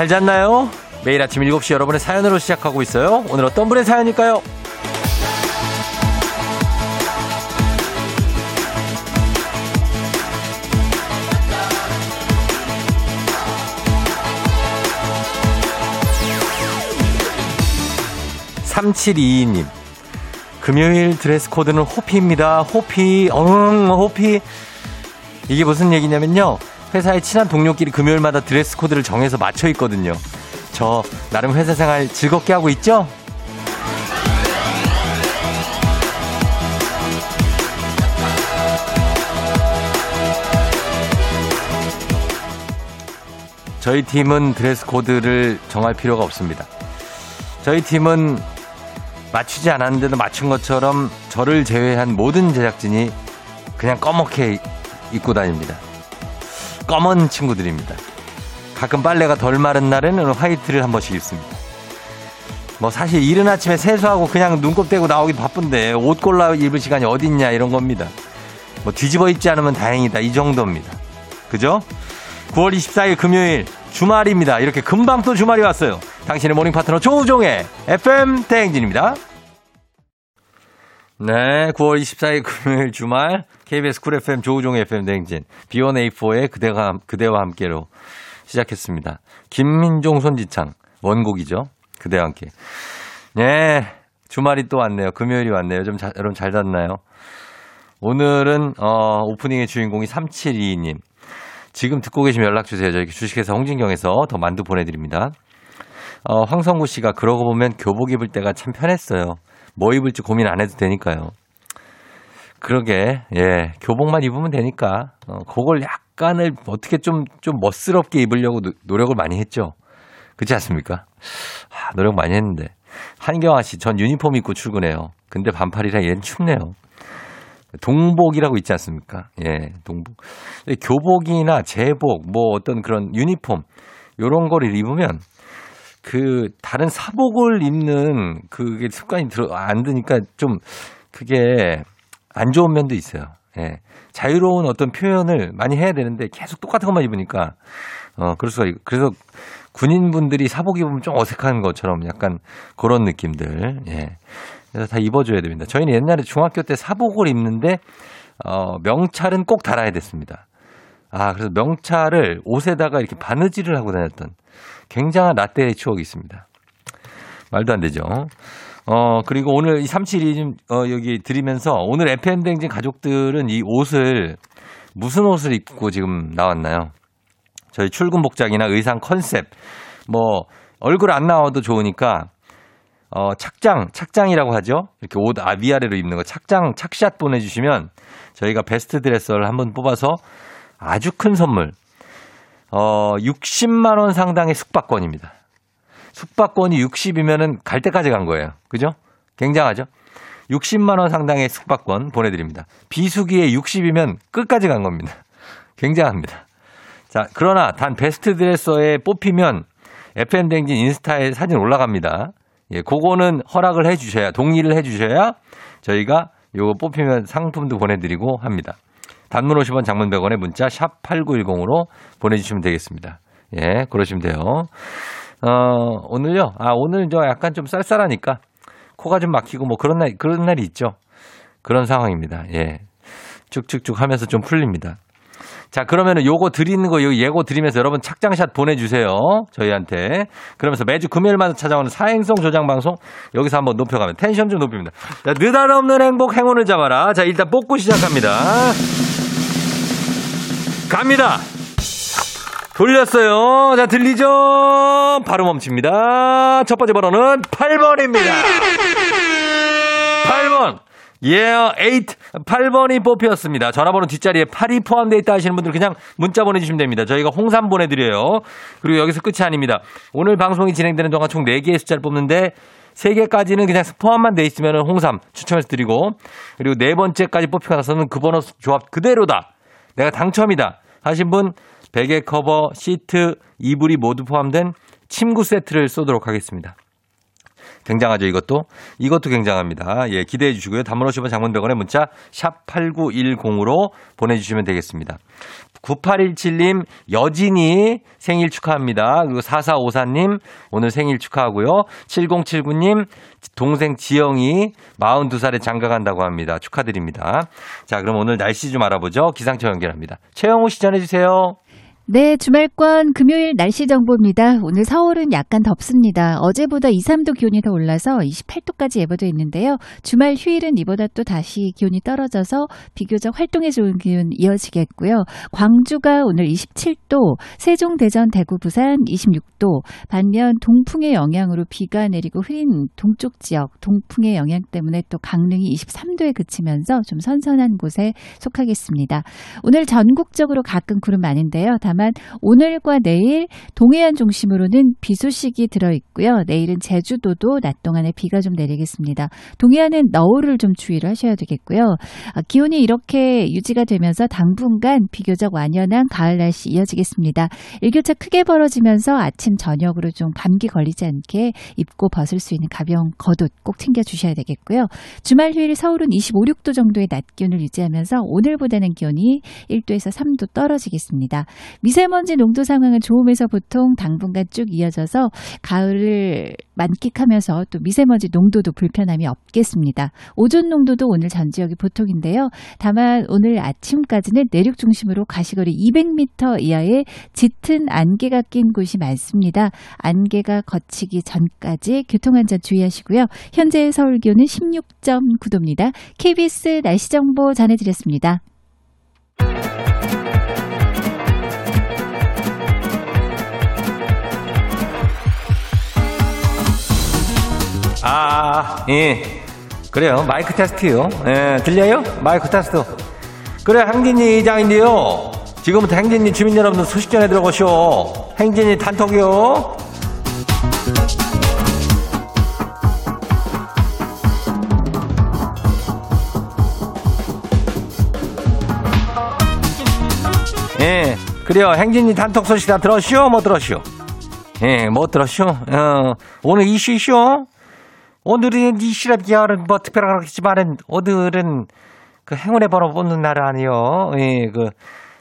잘 잤나요? 매일 아침 7시 여러분의 사연으로 시작하고 있어요. 오늘 어떤 분의 사연일까요? 3722님. 금요일 드레스 코드는 호피입니다. 호피, 엉, 호피. 이게 무슨 얘기냐면요. 회사의 친한 동료끼리 금요일마다 드레스 코드를 정해서 맞춰 있거든요. 저 나름 회사 생활 즐겁게 하고 있죠? 저희 팀은 드레스 코드를 정할 필요가 없습니다. 저희 팀은 맞추지 않았는데도 맞춘 것처럼 저를 제외한 모든 제작진이 그냥 꺼멓게 입고 다닙니다. 검은 친구들입니다. 가끔 빨래가 덜 마른 날에는 white를 한 번씩 입습니다. 뭐 사실 이른 아침에 세수하고 그냥 눈곱 떼고 나오기 바쁜데 옷 골라 입을 시간이 어딨냐 이런 겁니다. 뭐 뒤집어 입지 않으면 다행이다 이 정도입니다. 그죠? 9월 24일 금요일 주말입니다. 이렇게 금방 또 주말이 왔어요. 당신의 모닝 파트너 조우종의 FM 대행진입니다. 네, 9월 24일 금요일 주말 KBS 쿨 FM 조우종의 FM 대행진 B1A4의 그대가 그대와 함께로 시작했습니다. 김민종 손지창 원곡이죠. 그대와 함께. 네, 주말이 또 왔네요. 금요일이 왔네요. 좀 자, 여러분 잘 잤나요? 오늘은 어, 오프닝의 주인공이 3722님. 지금 듣고 계시면 연락 주세요. 저희 주식회사 홍진경에서 더 만두 보내드립니다. 어, 황성구 씨가 그러고 보면 교복 입을 때가 참 편했어요. 뭐 입을지 고민 안 해도 되니까요. 그러게, 예, 교복만 입으면 되니까, 어, 그걸 약간을 어떻게 좀, 좀 멋스럽게 입으려고 노, 노력을 많이 했죠. 그렇지 않습니까? 아, 노력 많이 했는데. 한경아 씨, 전 유니폼 입고 출근해요. 근데 반팔이라 얘는 춥네요. 동복이라고 있지 않습니까? 예, 동복. 교복이나 제복, 뭐 어떤 그런 유니폼, 요런 거를 입으면 그 다른 사복을 입는 그게 습관이 들어 안 드니까 좀 그게 안 좋은 면도 있어요. 예. 자유로운 어떤 표현을 많이 해야 되는데 계속 똑같은 것만 입으니까 어 수가 그래서 군인분들이 사복 입으면 좀 어색한 것처럼 약간 그런 느낌들. 예. 그래서 다 입어줘야 됩니다. 저희는 옛날에 중학교 때 사복을 입는데 어 명찰은 꼭 달아야 됐습니다. 아 그래서 명찰을 옷에다가 이렇게 바느질을 하고 다녔던 굉장한 라떼의 추억이 있습니다. 말도 안 되죠. 어, 그리고 오늘 이 37이 어, 여기 드리면서 오늘 FM댕진 가족들은 이 옷을 무슨 옷을 입고 지금 나왔나요? 저희 출근 복장이나 의상 컨셉, 뭐, 얼굴 안 나와도 좋으니까, 어, 착장, 착장이라고 하죠? 이렇게 옷 아, 위아래로 입는 거, 착장, 착샷 보내주시면 저희가 베스트 드레서를 한번 뽑아서 아주 큰 선물, 어, 60만원 상당의 숙박권입니다. 숙박권이 60이면은 갈 때까지 간 거예요. 그죠? 굉장하죠? 60만원 상당의 숙박권 보내드립니다. 비수기에 60이면 끝까지 간 겁니다. 굉장합니다. 자, 그러나 단 베스트 드레서에 뽑히면 FM댕진 인스타에 사진 올라갑니다. 예, 그거는 허락을 해 주셔야, 동의를 해 주셔야 저희가 요거 뽑히면 상품도 보내드리고 합니다. 단문 50원 장문 100원에 문자 샵 8910으로 보내주시면 되겠습니다. 예, 그러시면 돼요. 어, 오늘요? 아, 오늘 저 약간 좀 쌀쌀하니까 코가 좀 막히고 뭐 그런 날, 그런 날이 있죠. 그런 상황입니다. 예. 쭉쭉쭉 하면서 좀 풀립니다. 자, 그러면은 요거 드리는 거, 요 예고 드리면서 여러분 착장샷 보내주세요. 저희한테. 그러면서 매주 금요일마다 찾아오는 사행성 조장 방송 여기서 한번 높여가면 텐션 좀 높입니다. 자, 느닷없는 행복 행운을 잡아라. 자, 일단 뽑고 시작합니다. 갑니다. 돌렸어요. 자, 들리죠? 바로 멈춥니다. 첫 번째 번호는 8번입니다. 8번. 예, yeah, 8. 8번이 뽑혔습니다. 전화번호 뒷자리에 8이 포함되어 있다 하시는 분들 그냥 문자 보내주시면 됩니다. 저희가 홍삼 보내드려요. 그리고 여기서 끝이 아닙니다. 오늘 방송이 진행되는 동안 총 4개의 숫자를 뽑는데 3개까지는 그냥 포함만 돼 있으면 홍삼 추첨해서 드리고 그리고 네 번째까지 뽑히고 나서는 그 번호 조합 그대로다. 내가 당첨이다. 하신 분 베개 커버, 시트, 이불이 모두 포함된 침구 세트를 쏘도록 하겠습니다. 굉장하죠, 이것도. 이것도 굉장합니다. 예, 기대해 주시고요. 단문 50원 장문 100원의 문자 샵 8910으로 보내주시면 되겠습니다. 9817님, 여진이 생일 축하합니다. 그리고 4454님, 오늘 생일 축하하고요. 7079님, 동생 지영이 42살에 장가간다고 합니다. 축하드립니다. 자, 그럼 오늘 날씨 좀 알아보죠. 기상청 연결합니다. 최영호 씨 전해주세요. 네, 주말권 금요일 날씨 정보입니다. 오늘 서울은 약간 덥습니다. 어제보다 2, 3도 기온이 더 올라서 28도까지 예보돼 있는데요. 주말 휴일은 이보다 또 다시 기온이 떨어져서 비교적 활동에 좋은 기온 이어지겠고요. 광주가 오늘 27도, 세종, 대전, 대구, 부산 26도. 반면 동풍의 영향으로 비가 내리고 흐린 동쪽 지역, 동풍의 영향 때문에 또 강릉이 23도에 그치면서 좀 선선한 곳에 속하겠습니다. 오늘 전국적으로 가끔 구름 많은데요. 다만 오늘과 내일 동해안 중심으로는 비 소식이 들어 있고요. 내일은 제주도도 낮 동안에 비가 좀 내리겠습니다. 동해안은 너울을 좀 주의를 하셔야 되겠고요. 아, 기온이 이렇게 유지가 되면서 당분간 비교적 완연한 가을 날씨 이어지겠습니다. 일교차 크게 벌어지면서 아침 저녁으로 좀 감기 걸리지 않게 입고 벗을 수 있는 가벼운 겉옷 꼭 챙겨 주셔야 되겠고요. 주말 휴일 서울은 25, 6도 정도의 낮 기온을 유지하면서 오늘보다는 기온이 1도에서 3도 떨어지겠습니다. 미 세먼지 농도 상황은 좋음에서 보통 당분간 쭉 이어져서 가을을 만끽하면서 또 미세먼지 농도도 불편함이 없겠습니다. 오존 농도도 오늘 전 지역이 보통인데요. 다만 오늘 아침까지는 내륙 중심으로 가시거리 200m 이하의 짙은 안개가 낀 곳이 많습니다. 안개가 거치기 전까지 교통안전 주의하시고요. 현재 서울 기온은 16.9도입니다. KBS 날씨 정보 전해드렸습니다. 아, 예. 그래요. 마이크 테스트요. 예, 들려요? 마이크 테스트. 그래, 행진이 이장인데요. 지금부터 행진이 주민 여러분들 소식 전해 들어보시오. 행진이 단톡이요. 예, 그래요. 행진이 단톡 소식 다 들었시오? 못 들었시오? 예, 못 들었시오? 어, 오늘 이슈 이슈? 오늘은 이슈라기야는 뭐 특별한 거겠지만은 오늘은 그 행운의 번호 뽑는 날 아니요. 예, 그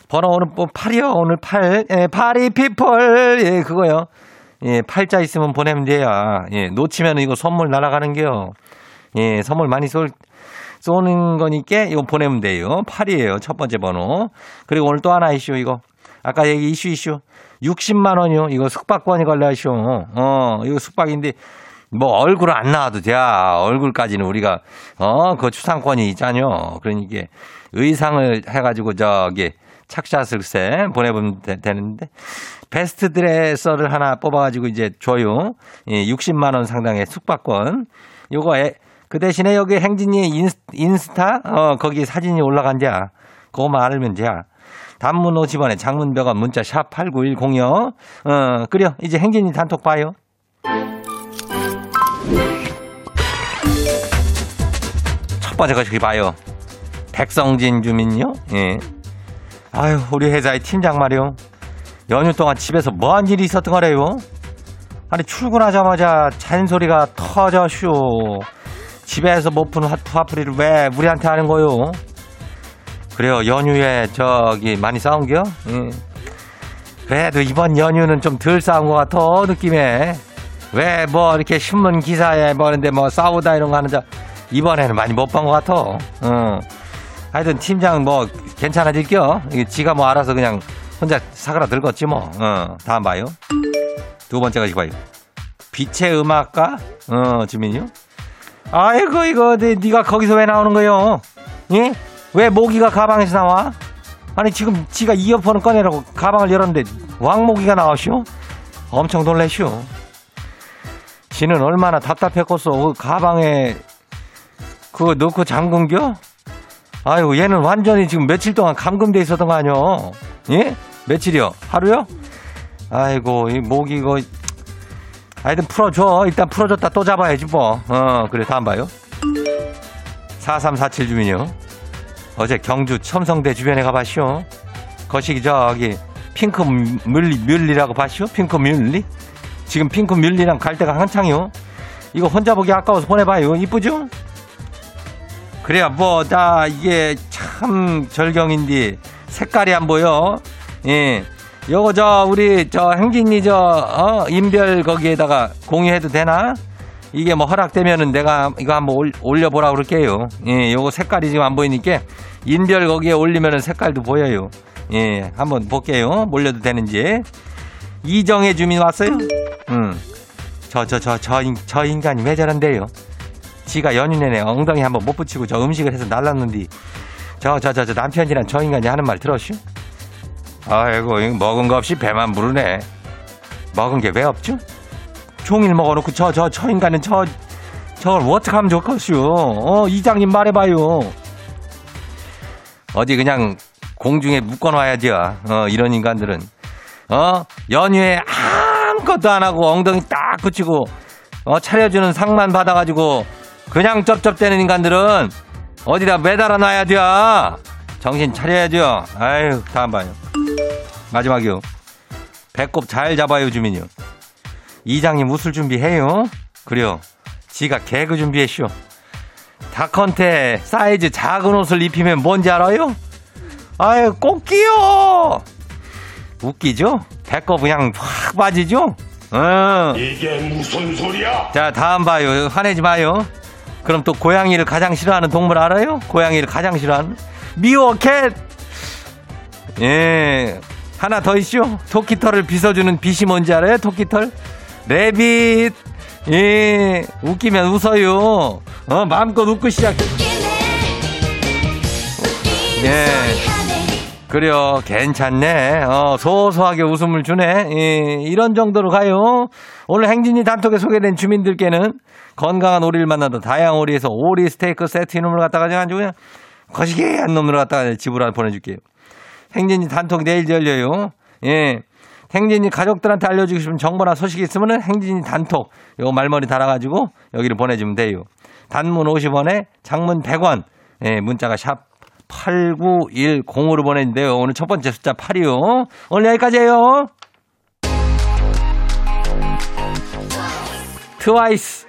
번호 오늘 뭐 8이요. 오늘 8. 예, 파리 피플. 예, 그거요. 예, 팔자 있으면 보내면 돼요. 예, 놓치면 이거 선물 날아가는 게요. 예, 선물 많이 쏠 쏘는 거니까 이거 보내면 돼요. 8이에요. 첫 번째 번호. 그리고 오늘 또 하나 이슈 이거. 아까 얘기 이슈 이슈. 60만 원이요. 이거 숙박권이 걸려 이슈. 어, 이거 숙박인데 뭐 얼굴 안 나와도 돼. 얼굴까지는 우리가 어, 그 추상권이 있잖요. 그러니까 의상을 해 가지고 저기 착샷을 세 보내보면 되, 는데 베스트 드레서를 하나 뽑아가지고 이제 줘요. 예, 60만 원 상당의 숙박권. 요거 에, 그 대신에 여기 행진이 인스, 인스 타 어 거기 사진이 올라간 자. 그거만 알면 돼. 단문 50원에 장문 100원 문자 샵 8910이요. 어, 그래요. 이제 행진이 단톡 봐요. 저기 봐요. 백성진 주민요. 예. 아유, 우리 회사의 팀장 말이요. 연휴 동안 집에서 뭐한 일이 있었던 거래요? 아니, 출근하자마자 잔소리가 터져쇼. 집에서 못 푸는 화풀이를 왜 우리한테 하는 거요? 그래요, 연휴에 저기 많이 싸운겨? 예. 그래도 이번 연휴는 좀 덜 싸운 것 같아, 느낌에. 왜 뭐 이렇게 신문 기사에 뭐는데 뭐 싸우다 이런 거 하는데 이번에는 많이 못 본 것 같아. 어. 하여튼 팀장 뭐 괜찮아질겨. 지가 뭐 알아서 그냥 혼자 사그라 들었지 뭐. 어. 다음 봐요. 두 번째가 이거 봐요. 빛의 음악가? 어, 주민요? 아이고 이거 네, 네가 거기서 왜 나오는 거요? 예? 왜 모기가 가방에서 나와? 아니 지금 지가 이어폰을 꺼내라고 가방을 열었는데 왕모기가 나오시오? 엄청 놀래시오. 지는 얼마나 답답했겠어. 그 가방에 그거 넣고 잠근겨? 아유, 얘는 완전히 지금 며칠 동안 감금돼 있었던 거 아니요? 예? 며칠이요? 하루요? 아이고, 이 목이 이거. 하여튼 풀어줘. 일단 풀어줬다 또 잡아야지 뭐. 어, 그래, 다음 봐요. 4347 주민요. 어제 경주 첨성대 주변에 가봤쇼. 거시기 저기 핑크 뮬리, 뮬리라고 봤쇼? 핑크 뮬리? 지금 핑크 뮬리랑 갈 때가 한창이요. 이거 혼자 보기 아까워서 보내봐요. 이쁘죠? 그래야 뭐, 나 이게 참 절경인데 색깔이 안 보여. 예. 요거 저 우리 저 행진이 저 어, 인별 거기에다가 공유해도 되나? 이게 뭐 허락되면은 내가 이거 한번 올, 올려 보라 그럴게요. 예, 요거 색깔이 지금 안 보이니까 인별 거기에 올리면은 색깔도 보여요. 예, 한번 볼게요. 몰려도 되는지. 이정혜 주민 왔어요? 음. 저, 저, 저, 저, 인, 저 인간이 왜 저런데요? 지가 연휴 내내 엉덩이 한번 못 붙이고 저 음식을 해서 날랐는데 저, 저, 저, 저 남편이랑 저 인간이 하는 말 들었슈? 아이고, 먹은 거 없이 배만 부르네. 먹은 게 왜 없죠? 종일 먹어놓고 저, 저, 저 인간은 저, 저걸 어떡하면 좋겠슈? 어, 이장님 말해봐요. 어디 그냥 공중에 묶어놔야죠. 어, 이런 인간들은. 어, 연휴에 아무것도 안 하고 엉덩이 딱 붙이고, 어, 차려주는 상만 받아가지고, 그냥 쩝쩝대는 인간들은 어디다 매달아 놔야 돼. 정신 차려야죠. 아유, 다음 봐요. 마지막이요. 배꼽 잘 잡아요, 주민요. 이장님 웃을 준비해요. 그래요. 지가 개그 준비했쇼. 닭한테 사이즈 작은 옷을 입히면 뭔지 알아요? 아유, 꼭 끼요! 웃기죠? 배꼽 그냥 확 빠지죠? 어. 이게 무슨 소리야? 자, 다음 봐요. 화내지 마요. 그럼 또 고양이를 가장 싫어하는 동물 알아요? 고양이를 가장 싫어하는? 미워캣! 예. 하나 더 있죠? 토끼털을 빗어주는 빛이 뭔지 알아요? 토끼털? 레빗! 예. 웃기면 웃어요. 어, 마음껏 웃고 시작. 예. 그래요. 괜찮네. 어, 소소하게 웃음을 주네. 예, 이런 정도로 가요. 오늘 행진이 단톡에 소개된 주민들께는 건강한 오리를 만나다 다양한 오리에서 오리 스테이크 세트 이놈을 갖다가 아주 그냥 거시기한 놈을 갖다가 집으로 하나 보내줄게요. 행진이 단톡 내일 열려요. 예. 행진이 가족들한테 알려주고 싶은 정보나 소식이 있으면은 행진이 단톡 요 말머리 달아가지고 여기를 보내주면 돼요. 단문 50원에 장문 100원. 예, 문자가 샵 8910으로 보냈는데요. 오늘 첫 번째 숫자 8이요. 오늘 여기까지예요. 트와이스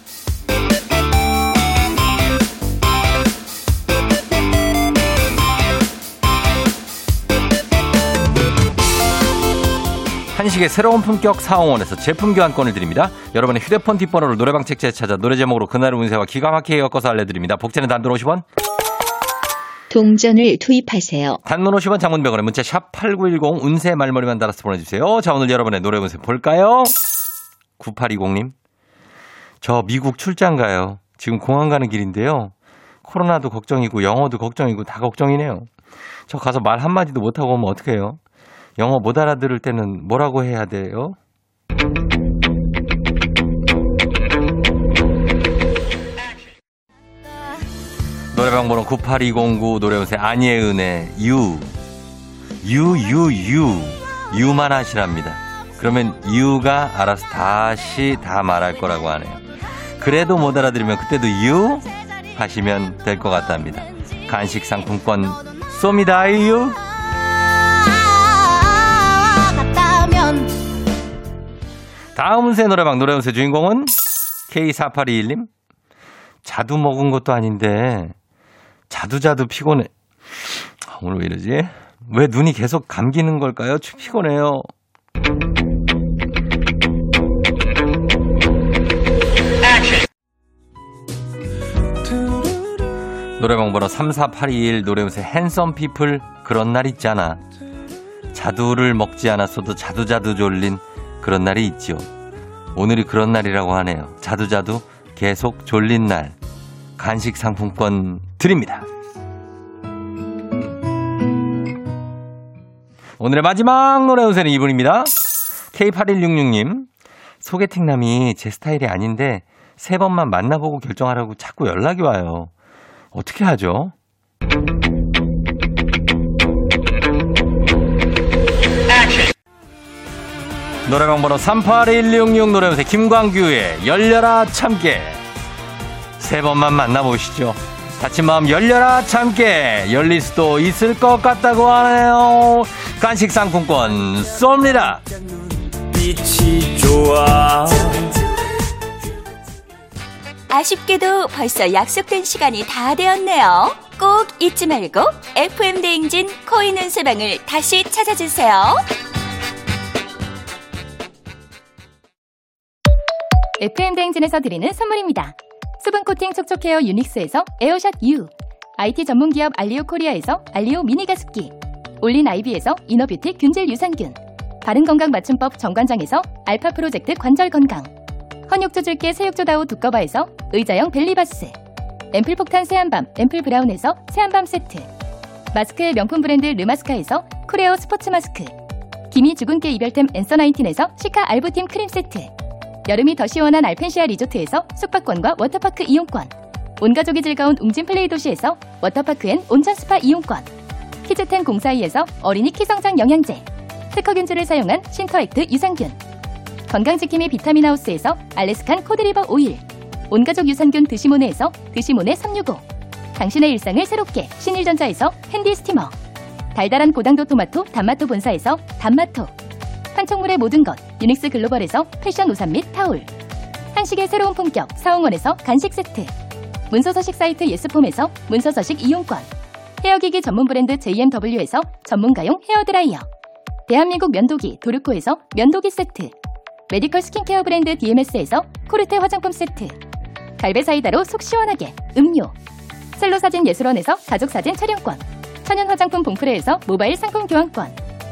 한식의 새로운 품격 사홍원에서 제품 교환권을 드립니다. 여러분의 휴대폰 뒷번호를 노래방 책자에 찾아 노래 제목으로 그날의 운세와 기가 막히게 엮어서 알려드립니다. 복제는 단돈 50원, 동전을 투입하세요. 단문 50원 장문 100원에 문자 샵 8910 운세 말머리만 달아서 보내주세요. 자, 오늘 여러분의 노래 운세 볼까요? 9820님. 저 미국 출장 가요. 지금 공항 가는 길인데요. 코로나도 걱정이고 영어도 걱정이고 다 걱정이네요. 저 가서 말 한마디도 못하고 오면 어떡해요? 영어 못 알아들을 때는 뭐라고 해야 돼요? 노래방 번호 98209 노래운세 안예은의 유. 유, 유, 유. 유만 하시랍니다. 그러면 유가 알아서 다시 다 말할 거라고 하네요. 그래도 못 알아들으면 그때도 유 하시면 될 것 같답니다. 간식 상품권 쏩니다, 유. 다음 운세 노래방 노래운세 주인공은 K4821님. 자두 먹은 것도 아닌데 자두자두 피곤해. 아, 오늘 왜 이러지? 왜 눈이 계속 감기는 걸까요? 피곤해요. 노래방 번호 34821 노래운세 핸섬 피플 그런 날 있잖아. 자두를 먹지 않았어도 자두자두 졸린 그런 날이 있죠. 오늘이 그런 날이라고 하네요. 자두자두 계속 졸린 날. 간식 상품권 드립니다. 오늘의 마지막 노래 운세는 이분입니다. K8166님. 소개팅남이 제 스타일이 아닌데 세 번만 만나보고 결정하라고 자꾸 연락이 와요. 어떻게 하죠? 노래방 번호 38166 노래연세 김광규의 열려라 참깨. 세 번만 만나보시죠. 다친 마음 열려라 참깨. 열릴 수도 있을 것 같다고 하네요. 간식 상품권 쏩니다. 빛이 좋아 아쉽게도 벌써 약속된 시간이 다 되었네요. 꼭 잊지 말고 FM 대행진 코인 운세방을 다시 찾아주세요. FM 대행진에서 드리는 선물입니다. 수분 코팅 촉촉 헤어 유닉스에서 에어샷 U, IT 전문 기업 알리오 코리아에서 알리오 미니 가습기, 올린 아이비에서 이너뷰티 균질 유산균, 바른 건강 맞춤법 정관장에서 알파 프로젝트 관절 건강, 헌 욕조 줄게 새 욕조 다오 두꺼바에서 의자형 벨리바스, 앰플 폭탄 새한밤 앰플 브라운에서 새한밤 세트, 마스크의 명품 브랜드 르마스카에서 코레오 스포츠 마스크, 기미 주근깨 이별템 앤서 나인틴에서 시카 알부틴 크림 세트, 여름이 더 시원한 알펜시아 리조트에서 숙박권과 워터파크 이용권. 온가족이 즐거운 웅진 플레이 도시에서 워터파크 and 온천 스파 이용권. 키즈텐 공사이에서 어린이 키성장 영양제. 특허균주를 사용한 신터액트 유산균. 건강지킴이 비타민하우스에서 알래스칸 코드리버 오일. 온가족 유산균 드시모네에서 드시모네 365 당신의 일상을 새롭게 신일전자에서 핸디 스티머. 달달한 고당도 토마토 단마토 본사에서 단마토. 판촉물의 모든 것 유닉스 글로벌에서 패션 우산 및 타올 한식의 새로운 품격 사홍원에서 간식 세트 문서서식 사이트 예스폼에서 문서서식 이용권 헤어기기 전문 브랜드 JMW에서 전문가용 헤어드라이어 대한민국 면도기 도르코에서 면도기 세트 메디컬 스킨케어 브랜드 DMS에서 코르테 화장품 세트 갈베 사이다로 속 시원하게 음료 셀로 사진 예술원에서 가족 사진 촬영권 천연 화장품 봉프레에서 모바일 상품 교환권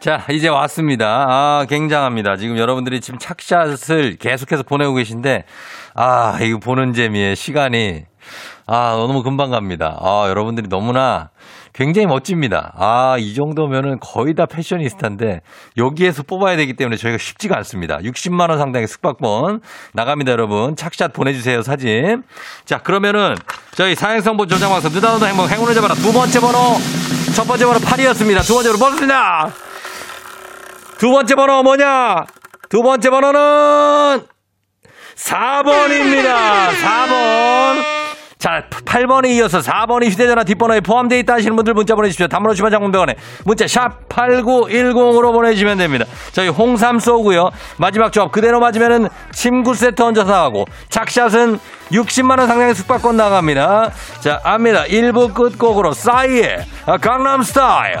자, 이제 왔습니다. 아, 굉장합니다. 지금 여러분들이 지금 착샷을 계속해서 보내고 계신데, 아, 이거 보는 재미에 시간이, 아, 너무 금방 갑니다. 아, 여러분들이 너무나 굉장히 멋집니다. 아, 이 정도면은 거의 다 패셔니스타인데, 여기에서 뽑아야 되기 때문에 저희가 쉽지가 않습니다. 60만 원 상당의 숙박권 나갑니다, 여러분. 착샷 보내 주세요, 사진. 자, 그러면은 저희 사행성보 조장방송 느닷없는 행복 행운을 잡아라. 두 번째 번호, 첫 번째 번호 8이었습니다. 두 번째 번호 뽑습니다. 두 번째 번호 뭐냐? 두 번째 번호는 4번입니다. 4번. 자, 8번에 이어서 4번이 휴대전화 뒷번호에 포함되어 있다 하시는 분들 문자 보내주십시오. 담으로 주만 장문병원에 문자 샵 8910으로 보내주시면 됩니다. 저희 홍삼 쏘고요. 마지막 조합 그대로 맞으면은 침구 세트 얹어서 나가고 착샷은 60만원 상당의 숙박권 나갑니다. 자, 압니다. 1부 끝곡으로 싸이의 강남 스타일.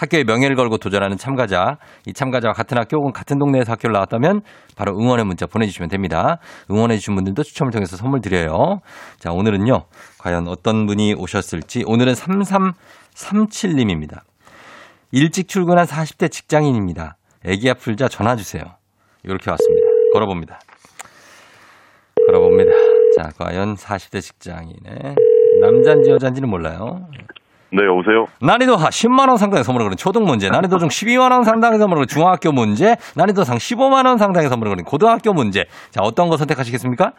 학교의 명예를 걸고 도전하는 참가자, 이 참가자와 같은 학교 혹은 같은 동네에서 학교를 나왔다면 바로 응원의 문자 보내주시면 됩니다. 응원해주신 분들도 추첨을 통해서 선물 드려요. 자, 오늘은요, 과연 어떤 분이 오셨을지, 오늘은 37님입니다. 일찍 출근한 40대 직장인입니다. 애기 아플자 전화 주세요. 이렇게 왔습니다. 걸어봅니다. 걸어봅니다. 자, 과연 40대 직장인의 남잔지 여잔지는 몰라요. 네, 여보세요? 난이도 하 10만원 상당의 선물을 거는 초등 문제, 난이도 중 12만원 상당의 선물을 거는 중학교 문제, 난이도 상 15만원 상당의 선물을 거는 고등학교 문제. 자, 어떤 거 선택하시겠습니까?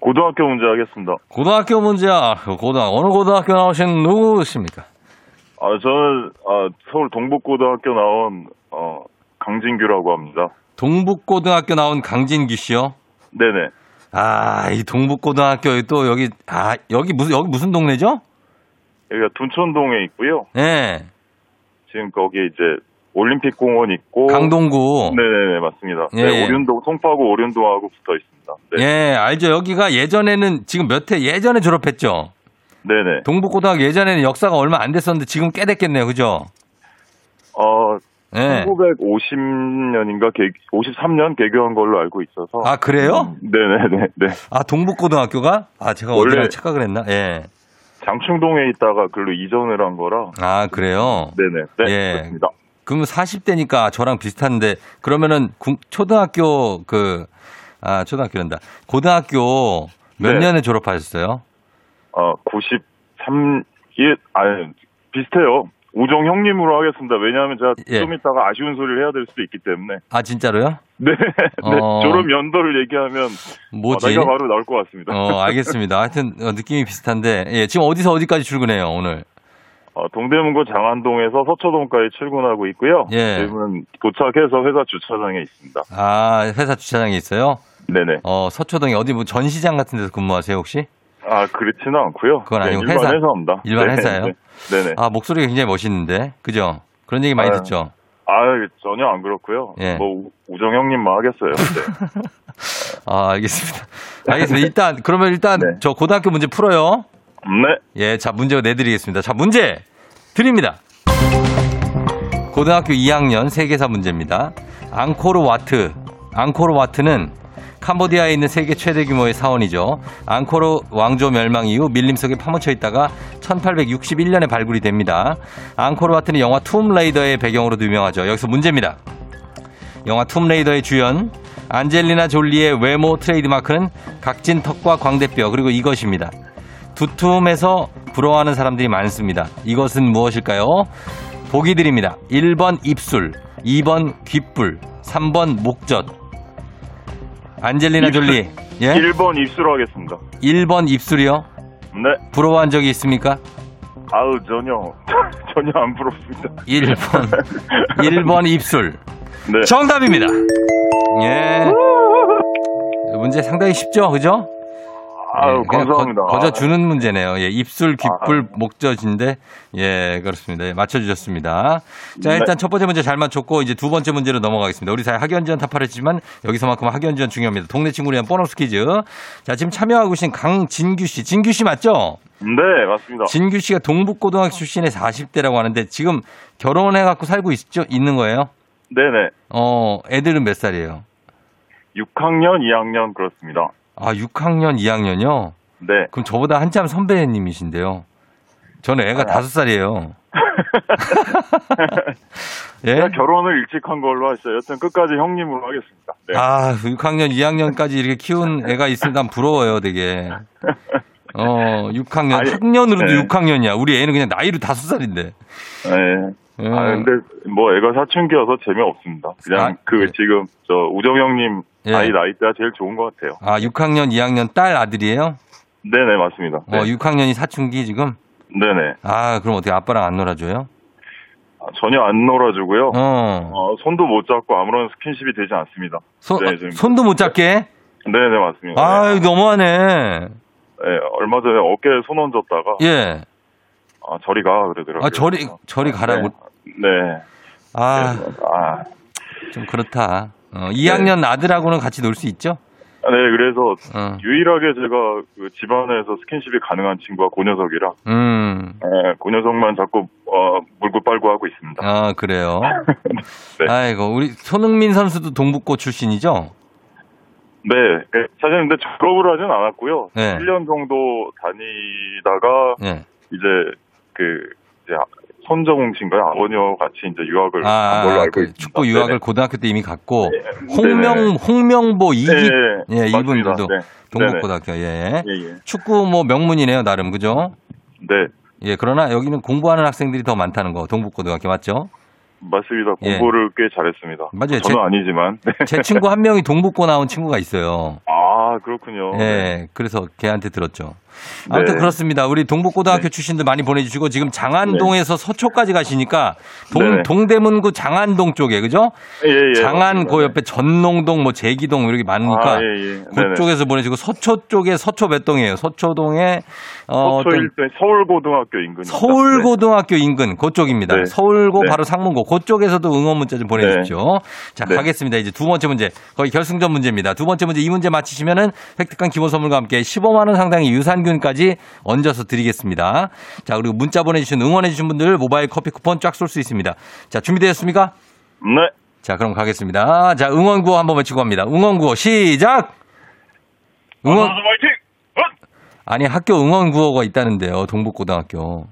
고등학교 문제 하겠습니다. 고등학교 문제야. 고등 어느 고등학교 나오신 누구십니까? 아, 저는, 아, 서울 동북고등학교 나온, 어, 강진규라고 합니다. 동북고등학교 나온 강진규 씨요. 네네. 아, 이 동북고등학교 또 여기 아, 여기 무슨 여기 무슨 동네죠? 여기가 둔천동에 있고요. 네. 지금 거기 이제 올림픽 공원 있고. 강동구. 네네네, 맞습니다. 예, 네, 예. 오륜동, 송파구 오륜동하고 붙어 있습니다. 네. 예, 알죠. 여기가 예전에는 지금 몇 해 예전에 졸업했죠. 네네. 동북고등학교 예전에는 역사가 얼마 안 됐었는데 지금 꽤 됐겠네요. 그죠? 어, 예. 1950년인가, 53년 개교한 걸로 알고 있어서. 아, 그래요? 네네네, 네. 아, 동북고등학교가? 아, 제가 원래- 착각을 했나? 예. 장충동에 있다가 글로 이전을 한 거라. 아, 그래요? 네네. 네. 예. 그렇습니다. 그럼 40대니까 저랑 비슷한데 그러면은 군- 초등학교 그 아, 초등학교란다. 고등학교 몇 네. 년에 졸업하셨어요? 어, 93, 예, 아니, 비슷해요. 우정 형님으로 하겠습니다. 왜냐하면 제가 예. 좀 이따가 아쉬운 소리를 해야 될 수도 있기 때문에. 아, 진짜로요? 네. 네. 어. 졸업 연도를 얘기하면 뭐지? 어, 나이가 바로 나올 것 같습니다. 어, 알겠습니다. 하여튼 어, 느낌이 비슷한데 예, 지금 어디서 어디까지 출근해요, 오늘? 어, 동대문구 장안동에서 서초동까지 출근하고 있고요. 예. 지금은 도착해서 회사 주차장에 있습니다. 아, 회사 주차장에 있어요? 네네. 어, 서초동에 어디 뭐 전시장 같은 데서 근무하세요, 혹시? 아, 그렇지는 않고요. 그건 아니고 일반 회사- 회사입니다. 일반 네, 회사예요? 네. 네네. 아, 목소리가 굉장히 멋있는데. 그죠? 그런 얘기 많이 아유. 듣죠? 아, 전혀 안 그렇고요. 예. 뭐 우- 우정 형님만 하겠어요. 네. 아, 알겠습니다. 알겠습니다. 일단 그러면 일단 네. 저 고등학교 문제 풀어요. 네. 예, 자, 문제 내드리겠습니다. 자, 문제 드립니다. 고등학교 2학년 세계사 문제입니다. 앙코르 와트. 앙코르 와트는 캄보디아에 있는 세계 최대 규모의 사원이죠. 앙코르 왕조 멸망 이후 밀림 속에 파묻혀 있다가 1861년에 발굴이 됩니다. 앙코르 와트는 영화 툼레이더의 배경으로도 유명하죠. 여기서 문제입니다. 영화 툼레이더의 주연 안젤리나 졸리의 외모 트레이드마크는 각진 턱과 광대뼈 그리고 이것입니다. 두툼해서 부러워하는 사람들이 많습니다. 이것은 무엇일까요? 보기 드립니다. 1번 입술, 2번 귓불, 3번 목젖. 안젤리나 입술. 졸리. 예? 1번 입수로 하겠습니다. 1번 입술이요? 네. 부러워한 적이 있습니까? 아우, 전혀, 전혀 안 부럽습니다. 1번. 1번 입술. 네. 정답입니다. 예. 문제 상당히 쉽죠? 그죠? 아유, 예, 감사합니다. 거, 저 주는 문제네요. 예, 입술, 귓불, 아. 목젖인데, 예, 그렇습니다. 예, 맞춰주셨습니다. 자, 네. 일단 첫 번째 문제 잘 맞췄고, 이제 두 번째 문제로 넘어가겠습니다. 우리 사회 학연지원 타파했지만, 여기서만큼 학연지원 중요합니다. 동네 친구를 위한 보너스 퀴즈. 자, 지금 참여하고 계신 강진규 씨. 진규 씨 맞죠? 네, 맞습니다. 진규 씨가 동북고등학교 출신의 40대라고 하는데, 지금 결혼해갖고 살고 있죠? 있는 거예요? 네네. 어, 애들은 몇 살이에요? 6학년, 2학년 그렇습니다. 아, 6학년, 2학년이요? 네. 그럼 저보다 한참 선배님이신데요. 저는 애가 다섯 살이에요. 예? 제가 결혼을 일찍 한 걸로 하시죠. 여튼 끝까지 형님으로 하겠습니다. 네. 아, 6학년, 2학년까지 이렇게 키운 애가 있으면 난 부러워요, 되게. 어, 6학년. 아니, 학년으로도 네. 6학년이야. 우리 애는 그냥 나이로 다섯 살인데. 네. 음. 아, 근데 뭐 애가 사춘기여서 재미없습니다. 그냥 아, 그 네. 지금 저 우정 형님 예. 아이 나이대가 제일 좋은 것 같아요. 아, 6학년, 2학년 딸 아들이에요? 네네, 맞습니다. 네. 어, 6학년이 사춘기 지금? 네네. 아, 그럼 어떻게 아빠랑 안 놀아줘요? 아, 전혀 안 놀아주고요. 어. 어, 손도 못 잡고 아무런 스킨십이 되지 않습니다. 손, 네, 지금- 손도 못 잡게? 네네, 맞습니다. 아유, 너무하네. 네, 얼마 전에 어깨에 손 얹었다가 예. 아, 저리 가 그러더라고요. 아, 저리, 저리 가라고. 네. 네. 아, 아, 좀 그렇다. 어, 2학년 아들하고는 같이 놀 수 있죠? 네, 그래서 어. 유일하게 제가 그 집안에서 스킨십이 가능한 친구가 고녀석이라 음. 네, 고녀석만 자꾸 어, 물고 빨고 하고 있습니다. 아, 그래요. 네. 아이고, 우리 손흥민 선수도 동북고 출신이죠? 네, 그, 사실 근데 졸업을 하진 않았고요. 네. 1년 정도 다니다가 예. 이제 그 이제 손정웅 씨인가요? 아버님하고 같이 이제 유학을 간 걸로 아, 알고 그 있습니다. 축구 유학을 네네. 고등학교 때 이미 갔고 네네. 홍명 홍명보 이기 네, 예. 이분들도 네. 동국고등학교 예. 예, 예. 축구 뭐 명문이네요, 나름 그죠? 네, 예, 그러나 여기는 공부하는 학생들이 더 많다는 거, 동북고등학교 맞죠? 맞습니다. 예. 공부를 꽤 잘했습니다. 맞아요. 저는 제- 아니지만. 네. 제 친구 한 명이 동북고 나온 친구가 있어요. 아, 그렇군요. 예, 그래서 걔한테 들었죠. 아무튼 네. 그렇습니다. 우리 동북고등학교 출신들 많이 보내주시고 지금 장안동에서 서초까지 가시니까 동, 네네. 동대문구 장안동 쪽에 그죠? 예, 예. 장안 맞습니다. 그 옆에 전농동 뭐 제기동 이렇게 많으니까 아, 예, 예. 네네. 그쪽에서 보내시고 서초 쪽에 서초 몇 동이에요? 서초동에 어, 서초 일대 서울고등학교 인근. 서울고등학교 인근 그쪽입니다. 네. 서울고 네. 바로 상문고 그쪽에서도 응원 문자 좀 보내주십시오. 자 네. 가겠습니다. 이제 두 번째 문제 거의 결승전 문제입니다. 두 번째 문제 이 문제 맞히시면은 획득한 기본 선물과 함께 15만 원 상당의 유산 균까지 얹어서 드리겠습니다. 자 그리고 문자 보내주신 응원해주신 분들 모바일 커피 쿠폰 쫙 쏠 수 있습니다. 자 준비되셨습니까? 네. 자 그럼 가겠습니다. 자 응원구호 한번 외치고 갑니다. 응원구호 시작. 응원? 아니 학교 응원 구호가 있다는데요. 동북고등학교.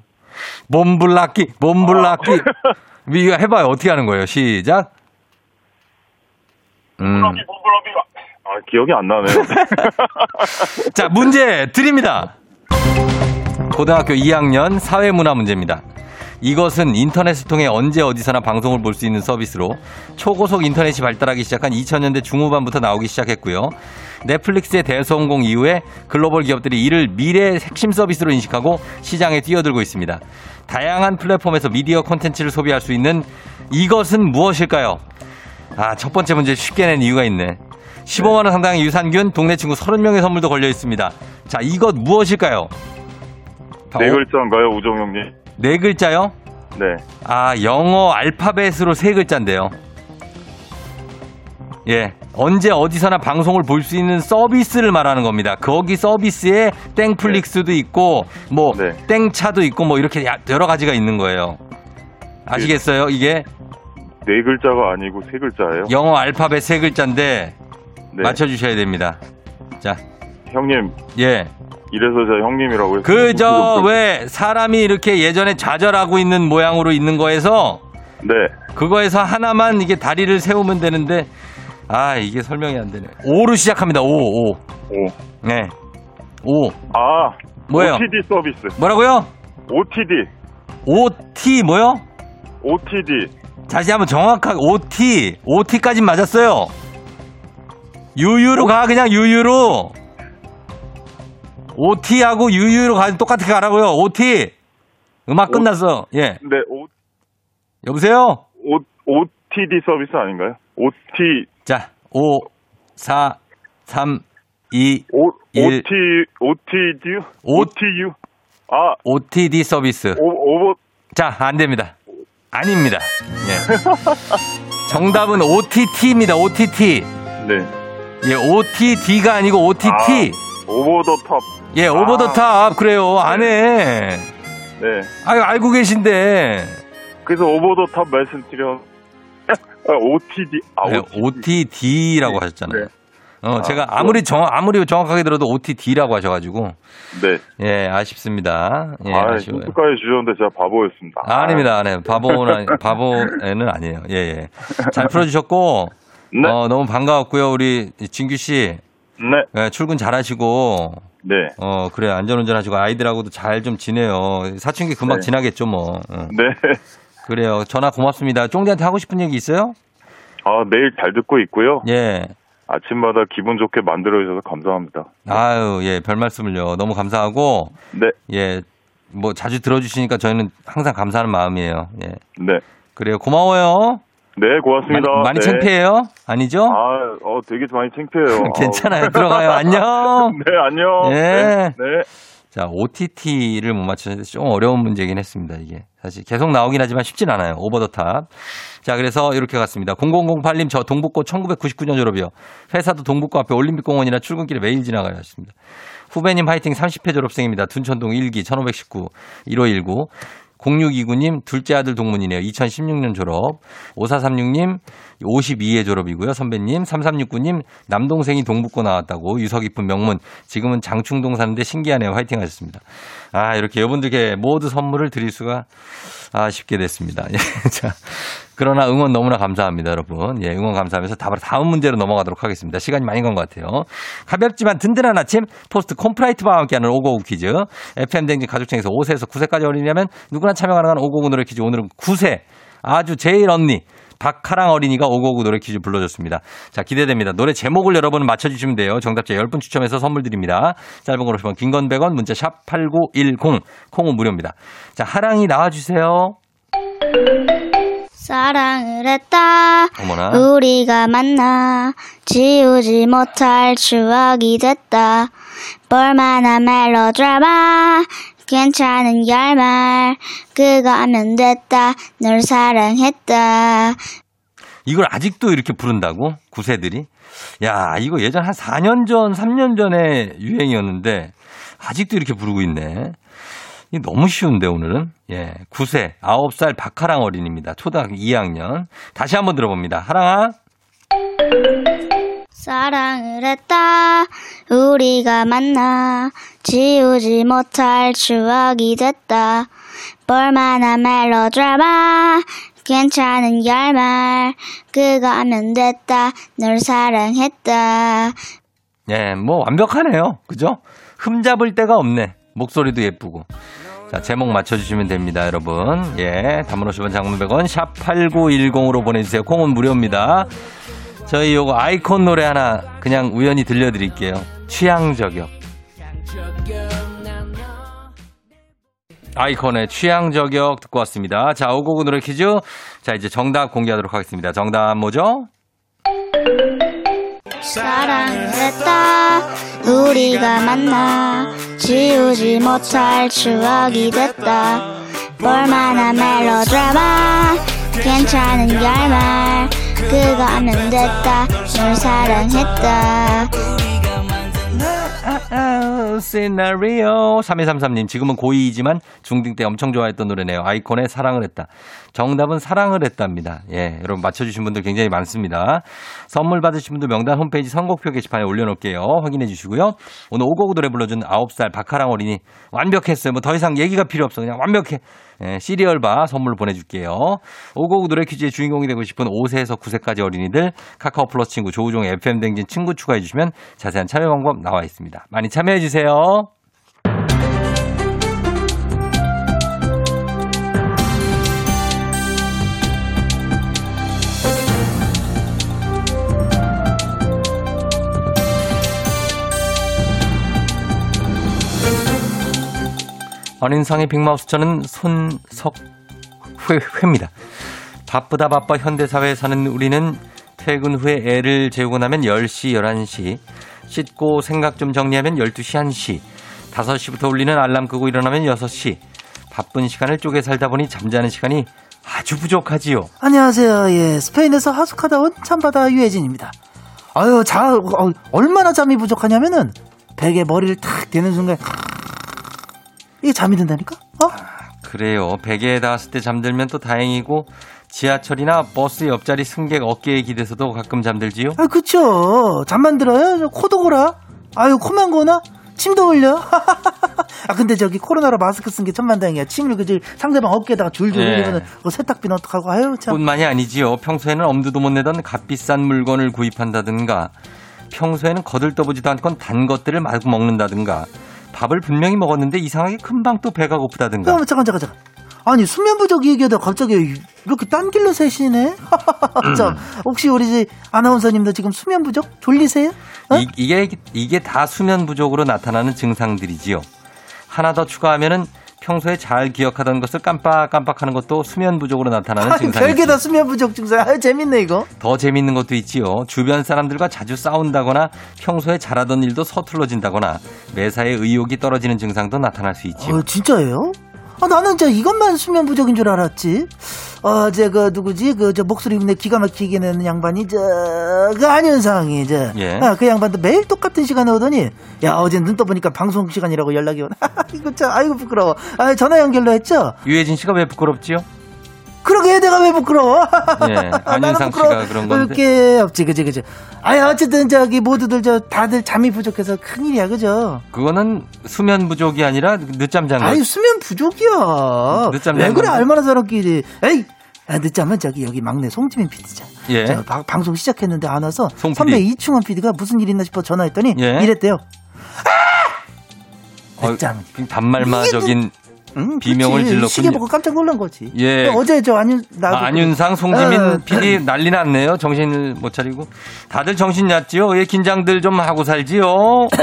몸불락기, 몸불락기. 아. 이거 해봐요. 어떻게 하는 거예요? 시작. 음. 아, 기억이 안 나네요. 자, 문제 드립니다. 고등학교 2학년 사회문화 문제입니다. 이것은 인터넷을 통해 언제 어디서나 방송을 볼 수 있는 서비스로 초고속 인터넷이 발달하기 시작한 2000년대 중후반부터 나오기 시작했고요. 넷플릭스의 대성공 이후에 글로벌 기업들이 이를 미래의 핵심 서비스로 인식하고 시장에 뛰어들고 있습니다. 다양한 플랫폼에서 미디어 콘텐츠를 소비할 수 있는 이것은 무엇일까요? 아, 첫 번째 문제 쉽게 낸 이유가 있네. 15만원 상당의 유산균, 동네 친구 30명의 선물도 걸려 있습니다. 자, 이것 무엇일까요? 네 글자인가요, 우정 형님? 네 글자요? 네. 아, 영어 알파벳으로 세 글자인데요. 예. 언제 어디서나 방송을 볼 수 있는 서비스를 말하는 겁니다. 거기 서비스에 땡플릭스도 있고, 뭐, 네. 땡차도 있고, 뭐, 이렇게 야- 여러 가지가 있는 거예요. 아시겠어요? 이게 네 글자가 아니고 세 글자예요? 영어 알파벳 세 글자인데, 네. 맞춰주셔야 됩니다. 자, 형님, 예. 이래서 제가 형님이라고 했어요. 그저 왜 사람이 이렇게 예전에 좌절하고 있는 모양으로 있는 거에서 네. 그거에서 하나만 이게 다리를 세우면 되는데 아 이게 설명이 안 되네. 오로 시작합니다. 오 오. 오. 네. 오 아. 뭐예요? OTD 서비스. 뭐라고요? OTD. OT 뭐요? OTD. 다시 한번 정확하게 OT OT까지 맞았어요. 유유로 가 그냥 유유로 OT하고 유유로 가 똑같이 가라고요. OT 음악 오- 끝났어. 예 네, O, 여보세요. O, OTD 서비스 아닌가요? OT, 자, 5, 4, 3, 2, O, 일. OT, OTD? 오- OTU? 아, OTD 서비스. 오, 오버, 자, 안 됩니다. 아닙니다. 예. 정답은 OTT입니다. OTT. 네. 예, OTD가 아니고 OTT. over the top. 예, over the top. 그래요. 안 해. 네. 아유, 알고 계신데. 그래서 over the top 말씀드려. 아, OTD. 아, 네, OTD. OTD라고 하셨잖아요. 네. 어, 아, 제가 아무리 정, 아무리 정확하게 들어도 OTD라고 하셔가지고. 네. 예, 아쉽습니다. 예, 아, 아쉬워요. 힌트까지 주셨는데 제가 바보였습니다. 아, 아닙니다. 아니, 바보는, 바보는 아니에요. 예, 예. 잘 풀어주셨고, 네. 어, 너무 반가웠고요. 우리 진규 씨, 네. 예, 출근 잘 하시고, 네. 어, 그래, 안전운전 하시고, 아이들하고도 잘 좀 지내요. 사춘기 금방 네. 지나겠죠, 뭐. 어. 네. 그래요. 전화 고맙습니다. 쫑디한테 하고 싶은 얘기 있어요? 아, 내일 잘 듣고 있고요. 예. 아침마다 기분 좋게 만들어 주셔서 감사합니다. 아유, 예, 별 말씀을요. 너무 감사하고, 네. 예, 뭐 자주 들어 주시니까 저희는 항상 감사하는 마음이에요. 예. 네. 그래요. 고마워요. 네, 고맙습니다. 많이, 많이 네. 창피해요? 아니죠? 아, 어, 되게 많이 창피해요. 괜찮아요. 어. 들어가요. 안녕. 네, 안녕. 예. 네. 네. 자, OTT를 못 맞추는데 좀 어려운 문제긴 했습니다, 이게. 사실 계속 나오긴 하지만 쉽진 않아요. over the top. 자, 그래서 이렇게 갔습니다. 0008님, 저 동북고 1999년 졸업이요. 회사도 동북고 앞에 올림픽공원이라 출근길에 매일 지나가야 했습니다. 후배님 화이팅 30회 졸업생입니다. 둔촌동 1기 1519 1519. 0629님 둘째 아들 동문이네요. 2016년 졸업. 5436님 52회 졸업이고요. 선배님 3369님 남동생이 동북고 나왔다고 유서 깊은 명문. 지금은 장충동 사는데 신기하네요. 화이팅 하셨습니다. 아, 이렇게 여러분들께 모두 선물을 드릴 수가 아쉽게 됐습니다. 예, 자, 그러나 응원 너무나 감사합니다, 여러분. 예, 응원 감사하면서 다- 다음 문제로 넘어가도록 하겠습니다. 시간이 많이 간 것 같아요. 가볍지만 든든한 아침, 토스트 콘프라이트와 함께하는 오고구 퀴즈. FM 댕진 가족청에서 5세에서 9세까지 어린이라면 누구나 참여 가능한 오고구 노래 퀴즈. 오늘은 9세. 아주 제일 언니. 박하랑 어린이가 오고구 노래 퀴즈 불러줬습니다. 자, 기대됩니다. 노래 제목을 여러분 맞춰주시면 돼요. 정답자 10분 추첨해서 선물 드립니다. 짧은 걸 오시면 긴건 100원, 문자 샵 8910, 콩은 무료입니다. 자, 하랑이 나와주세요. 사랑을 했다. 어머나. 우리가 만나 지우지 못할 추억이 됐다. 볼만한 멜로드라마 괜찮은 결말 그거 하면 됐다. 널 사랑했다. 이걸 아직도 이렇게 부른다고? 9세들이? 야, 이거 예전 한 4년 전, 3년 전에 유행이었는데, 아직도 이렇게 부르고 있네. 이 너무 쉬운데, 오늘은? 예. 9세, 9살 박하랑 어린입니다. 초등학교 2학년. 다시 한번 들어봅니다. 하랑아. 사랑을 했다. 우리가 만나 지우지 못할 추억이 됐다. 볼만한 멜로드라마 괜찮은 결말 그거 하면 됐다. 널 사랑했다. 예, 뭐 완벽하네요. 그죠? 흠 잡을 데가 없네. 목소리도 예쁘고. 자, 제목 맞춰주시면 됩니다, 여러분. 예, 단문 50원 장문 100원, 샵 8910으로 보내주세요. 콩은 무료입니다. 저희 요거 아이콘 노래 하나 그냥 우연히 들려드릴게요. 취향 저격. 아이콘의 취향 저격 듣고 왔습니다. 자, 오고구 노래 퀴즈. 자, 이제 정답 공개하도록 하겠습니다. 정답 뭐죠? 사랑을 했다. 우리가 만나 지우지 못할 추억이 됐다. 볼만한 멜로드라마 괜찮은 결말 그거 하면 됐다. 널 사랑했다. 아, 시나리오 3233님 지금은 고2이지만 중딩 때 엄청 좋아했던 노래네요. 아이콘의 사랑을 했다. 정답은 사랑을 했답니다. 예, 여러분 맞춰주신 분들 굉장히 많습니다. 선물 받으신 분들 명단 홈페이지 선곡표 게시판에 올려놓을게요. 확인해 주시고요. 오늘 오고고 노래 불러준 9살 박하랑 어린이 완벽했어요. 뭐 더 이상 얘기가 필요 없어. 그냥 완벽해. 예, 시리얼바 선물 보내줄게요. 오고고 노래 퀴즈의 주인공이 되고 싶은 5세에서 9세까지 어린이들 카카오 플러스 친구 조우종 FM 댕진 친구 추가해 주시면 자세한 참여 방법 나와 있습니다. 많이 참여해 주세요. 어린상의 빅마우스 저는 손석회입니다. 바쁘다 바빠 현대사회에 사는 우리는 퇴근 후에 애를 재우고 나면 10시, 11시, 씻고 생각 좀 정리하면 12시, 1시, 5시부터 울리는 알람 끄고 일어나면 6시, 바쁜 시간을 쪼개 살다 보니 잠자는 시간이 아주 부족하지요. 안녕하세요. 예, 스페인에서 하숙하다 온 참바다 유혜진입니다. 아유, 자, 어, 얼마나 잠이 부족하냐면은 베개 머리를 탁 대는 순간 이게 잠이 든다니까? 어? 그래요. 베개에 닿았을 때 잠들면 또 다행이고 지하철이나 버스 옆자리 승객 어깨에 기대서도 가끔 잠들지요. 아, 그쵸. 잠만 들어요? 저 코도 골아. 아유, 코만 고나? 침도 흘려? 아, 근데 저기 코로나로 마스크 쓴 게 천만다행이야. 침을 그저 상대방 어깨에다가 줄줄 예. 흘리면 그 세탁비는 어떡하고, 아유, 참. 뿐만이 아니지요. 평소에는 엄두도 못 내던 gat비싼 물건을 구입한다든가 평소에는 거들떠보지도 않건 단 것들을 마구 먹는다든가 밥을 분명히 먹었는데 이상하게 금방 또 배가 고프다든가 어, 잠깐, 잠깐, 잠깐. 아니, 수면 부족 얘기하다 갑자기 이렇게 딴 길로 새시네? 저, 혹시 우리 저 아나운서님도 지금 수면 부족? 졸리세요? 어? 이, 이게 이게 다 수면 부족으로 나타나는 증상들이지요. 하나 더 추가하면은 평소에 잘 기억하던 것을 깜빡깜빡하는 것도 수면 부족으로 나타나는 아니, 증상이죠. 별게 다 수면 부족 증상. 아유, 재밌네, 이거. 더 재밌는 것도 있지요. 주변 사람들과 자주 싸운다거나 평소에 잘하던 일도 서툴러진다거나 매사에 의욕이 떨어지는 증상도 나타날 수 있지요. 어, 진짜예요? 아, 나는 저 이것만 수면 부족인 줄 알았지. 어 제 그 누구지? 그 저 목소리 내 기가 막히게 내는 양반이 저그 안현상이 저. 예. 아, 그 양반도 매일 똑같은 시간에 오더니 야 어제 눈 떠보니까 방송 시간이라고 연락이 오네. 이거 참 아이고 부끄러워. 아 전화 연결로 했죠? 유해진 씨가 왜 부끄럽지요? 그러게 내가 왜 부끄러워? 예, 나는 안윤상 부끄러워. 씨가 그런 건데. 게 없지, 그지, 그지. 아니 어쨌든 저기 모두들 저 다들 잠이 부족해서 큰 일이야, 그죠? 그거는 수면 부족이 아니라 늦잠 잔 거. 아니 수면 부족이야. 늦잠 왜잔 그래 건데? 얼마나 사람끼리? 에이. 야, 늦잠은 저기 여기 막내 송지민 PD잖아. 예. 제가 바- 방송 시작했는데 안 와서 송 선배. 이충원 PD가 무슨 일 있나 싶어 전화했더니 예. 이랬대요. 어, 늦잠. 단말마적인 응, 비명을. 질렀군요. 시계 보고 깜짝 놀란 거지. 예. 어제 저 안윤 나도 아, 안윤상, 어, 송지민 PD 난리 났네요. 정신을 못 차리고. 다들 정신 났지요? 예, 긴장들 좀 하고 살지요?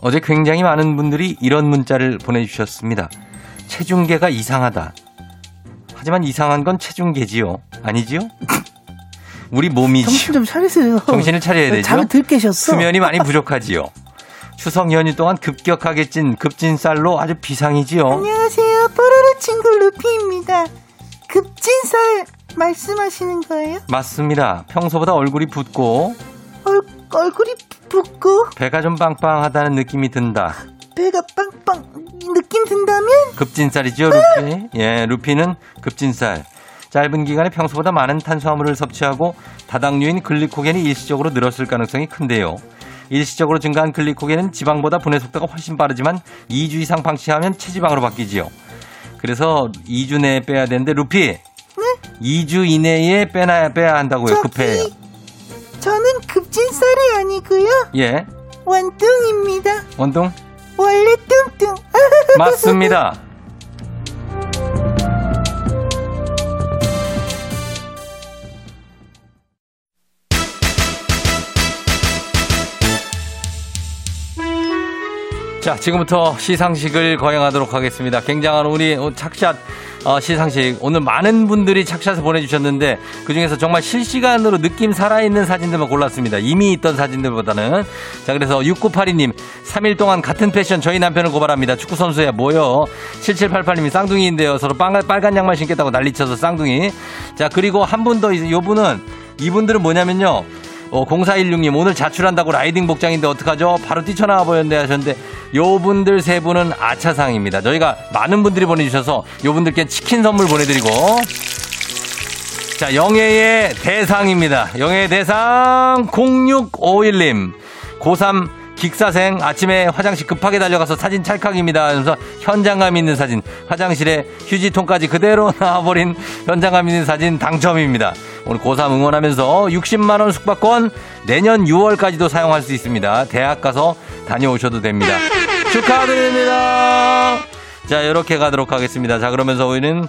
어제 굉장히 많은 분들이 이런 문자를 보내주셨습니다. 체중계가 이상하다. 하지만 이상한 건 체중계지요. 아니지요? 우리 몸이지요. 정신 좀 차리세요. 정신을 차려야 되죠. 잠을 들 깨셨어. 수면이 많이 부족하지요. 추석 연휴 동안 급격하게 찐 급진살로 아주 비상이지요. 안녕하세요. 뽀로로 친구 루피입니다. 급진살 말씀하시는 거예요? 맞습니다. 평소보다 얼굴이 붓고 얼, 얼굴이 붓고 배가 좀 빵빵하다는 느낌이 든다. 배가 빵빵 느낌 든다면 급진살이죠, 루피. 예, 루피는 급진살. 짧은 기간에 평소보다 많은 탄수화물을 섭취하고 다당류인 글리코겐이 일시적으로 늘었을 가능성이 큰데요. 일시적으로 증가한 글리코겐은 지방보다 분해 속도가 훨씬 빠르지만 2주 이상 방치하면 체지방으로 바뀌지요. 그래서 2주 내에 빼야 되는데 루피 2주 이내에 빼놔야 빼야 한다고요. 급해요. 저는 급진살이 아니고요. 예. 원뚱입니다. 원동 원래 뚱뚱. 맞습니다. 자, 지금부터 시상식을 거행하도록 하겠습니다. 굉장한 우리 착샷 어, 시상식. 오늘 많은 분들이 착샷을 보내주셨는데 그중에서 정말 실시간으로 느낌 살아있는 사진들만 골랐습니다. 이미 있던 사진들보다는. 자, 그래서 6982님, 3일 동안 같은 패션 저희 남편을 고발합니다. 축구선수야, 뭐요? 7788님이 쌍둥이인데요. 서로 빨간, 빨간 양말 신겠다고 난리쳐서 쌍둥이. 자, 그리고 한 분 더, 요 분은, 이분들은 뭐냐면요. 어, 0416님 오늘 자출한다고 라이딩 복장인데 어떡하죠? 바로 뛰쳐나와 보였는데 하셨는데 요 분들 세 분은 아차상입니다. 저희가 많은 분들이 보내주셔서 요 분들께 치킨 선물 보내드리고 자 영예의 대상입니다. 영예의 대상 0651님 고3 기사생 아침에 화장실 급하게 달려가서 사진 찰칵입니다. 하면서 현장감 있는 사진 화장실에 휴지통까지 그대로 나와버린 현장감 있는 사진 당첨입니다. 오늘 고3 응원하면서 60만 원 숙박권 내년 6월까지도 사용할 수 있습니다. 대학 가서 다녀오셔도 됩니다. 축하드립니다. 자 이렇게 가도록 하겠습니다. 자 그러면서 우리는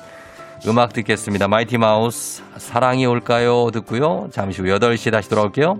음악 듣겠습니다. 마이티 마우스 사랑이 올까요? 듣고요. 잠시 후 8시에 다시 돌아올게요.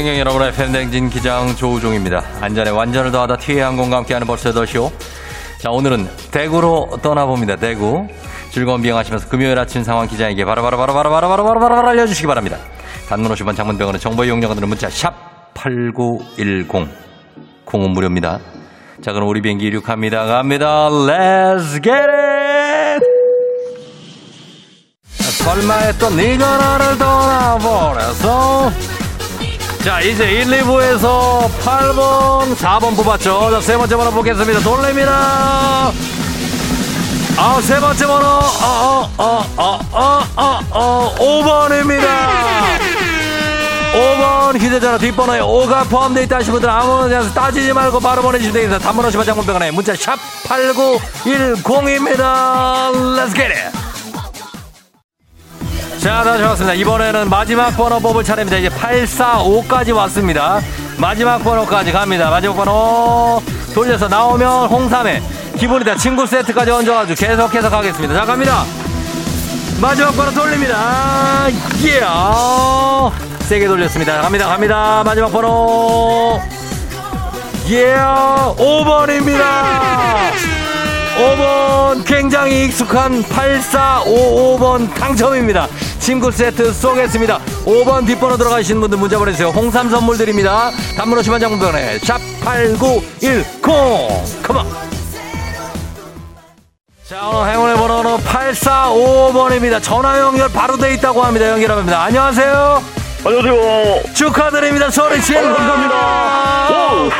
승객 여러분의 팬댕진 기장 조우종입니다. 안전에 완전을 더하다 티웨이 항공과 함께하는 벌써 더쇼. 자, 오늘은 대구로 떠나봅니다. 대구. 즐거운 비행하시면서 금요일 아침 상황 기장에게 바로바로바로바로바로바로바로바로 알려주시기 바랍니다. 단문 50원 장문병원의 정보 이용료가 드는 문자 샵 8910. 공은 무료입니다. 자, 그럼 우리 비행기 이륙합니다. 갑니다. Let's get it! 설마 또 네가 나를 떠나버려서 자, 이제 1, 2부에서 8번, 4번 뽑았죠. 자, 세 번째 번호 보겠습니다. 돌립니다. 아, 세 번째 번호, 어, 어, 어, 어, 어, 어, 어, 5번입니다. 5번 휴대전화 뒷번호에 5가 포함되어 있다 하시는 분들 아무나 따지지 말고 바로 보내주시면 되겠습니다. 단문 50원 장문병원에 문자 샵 8910입니다. Let's get it. 자, 다시 왔습니다. 이번에는 마지막 번호 뽑을 차례입니다. 이제 845까지 왔습니다. 마지막 번호까지 갑니다. 마지막 번호 돌려서 나오면 홍삼에 기본이다 친구 세트까지 얹어가지고 계속해서 가겠습니다. 자, 갑니다. 마지막 번호 돌립니다. 예. 세게 돌렸습니다. 갑니다, 갑니다. 마지막 번호. 예, yeah, 5번입니다. 5번 굉장히 익숙한 8455번 당첨입니다. 친구 세트 쏘겠습니다. 5번 뒷번호 들어가시는 분들 문자 보내주세요. 홍삼 선물 드립니다. 단문 50원 장문병에 샵8910 컴온 자 오늘 행운의 번호는 8455번입니다. 전화 연결 바로 돼 있다고 합니다. 연결합니다. 안녕하세요. 안녕하세요. 축하드립니다. 소리. 어, 감사합니다.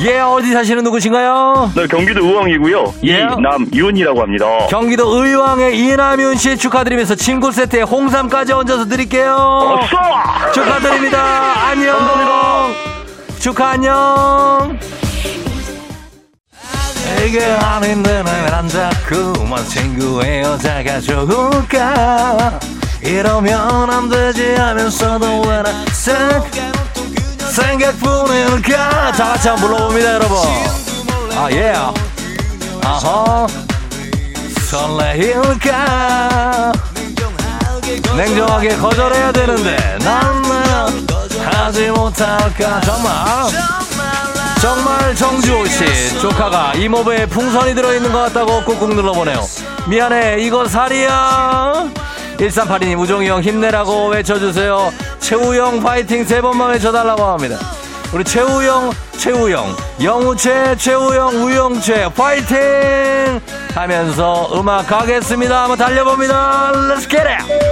예, 어디 사시는 누구신가요? 네, 경기도 의왕이고요. 예. 이남윤이라고 합니다. 경기도 의왕의 이남윤 씨 축하드리면서 친구 세트에 홍삼까지 얹어서 드릴게요. 어서! 축하드립니다. 안녕. 감사합니다. 축하 안녕. 이게 아닌데 왜난 자꾸만 친구의 여자가 좋을까 이러면 안 되지 하면서도 왜나 생 생각뿐일까 다 같이 한번 불러봅니다 여러분. 아 예 아하. 설레일까 냉정하게 거절해야 되는데 난 하지 못할까. 정말. 정말 정주호 씨 조카가 이모부에 풍선이 들어있는 것 같다고 꾹꾹 눌러보네요. 미안해 이거 살이야 1382님 우종이 형 힘내라고 외쳐주세요. 최우영 파이팅 세 번만 외쳐달라고 합니다. 우리 최우영 최우영 영우채 최우영 우영채 파이팅! 하면서 음악 가겠습니다. 한번 달려봅니다. Let's get it!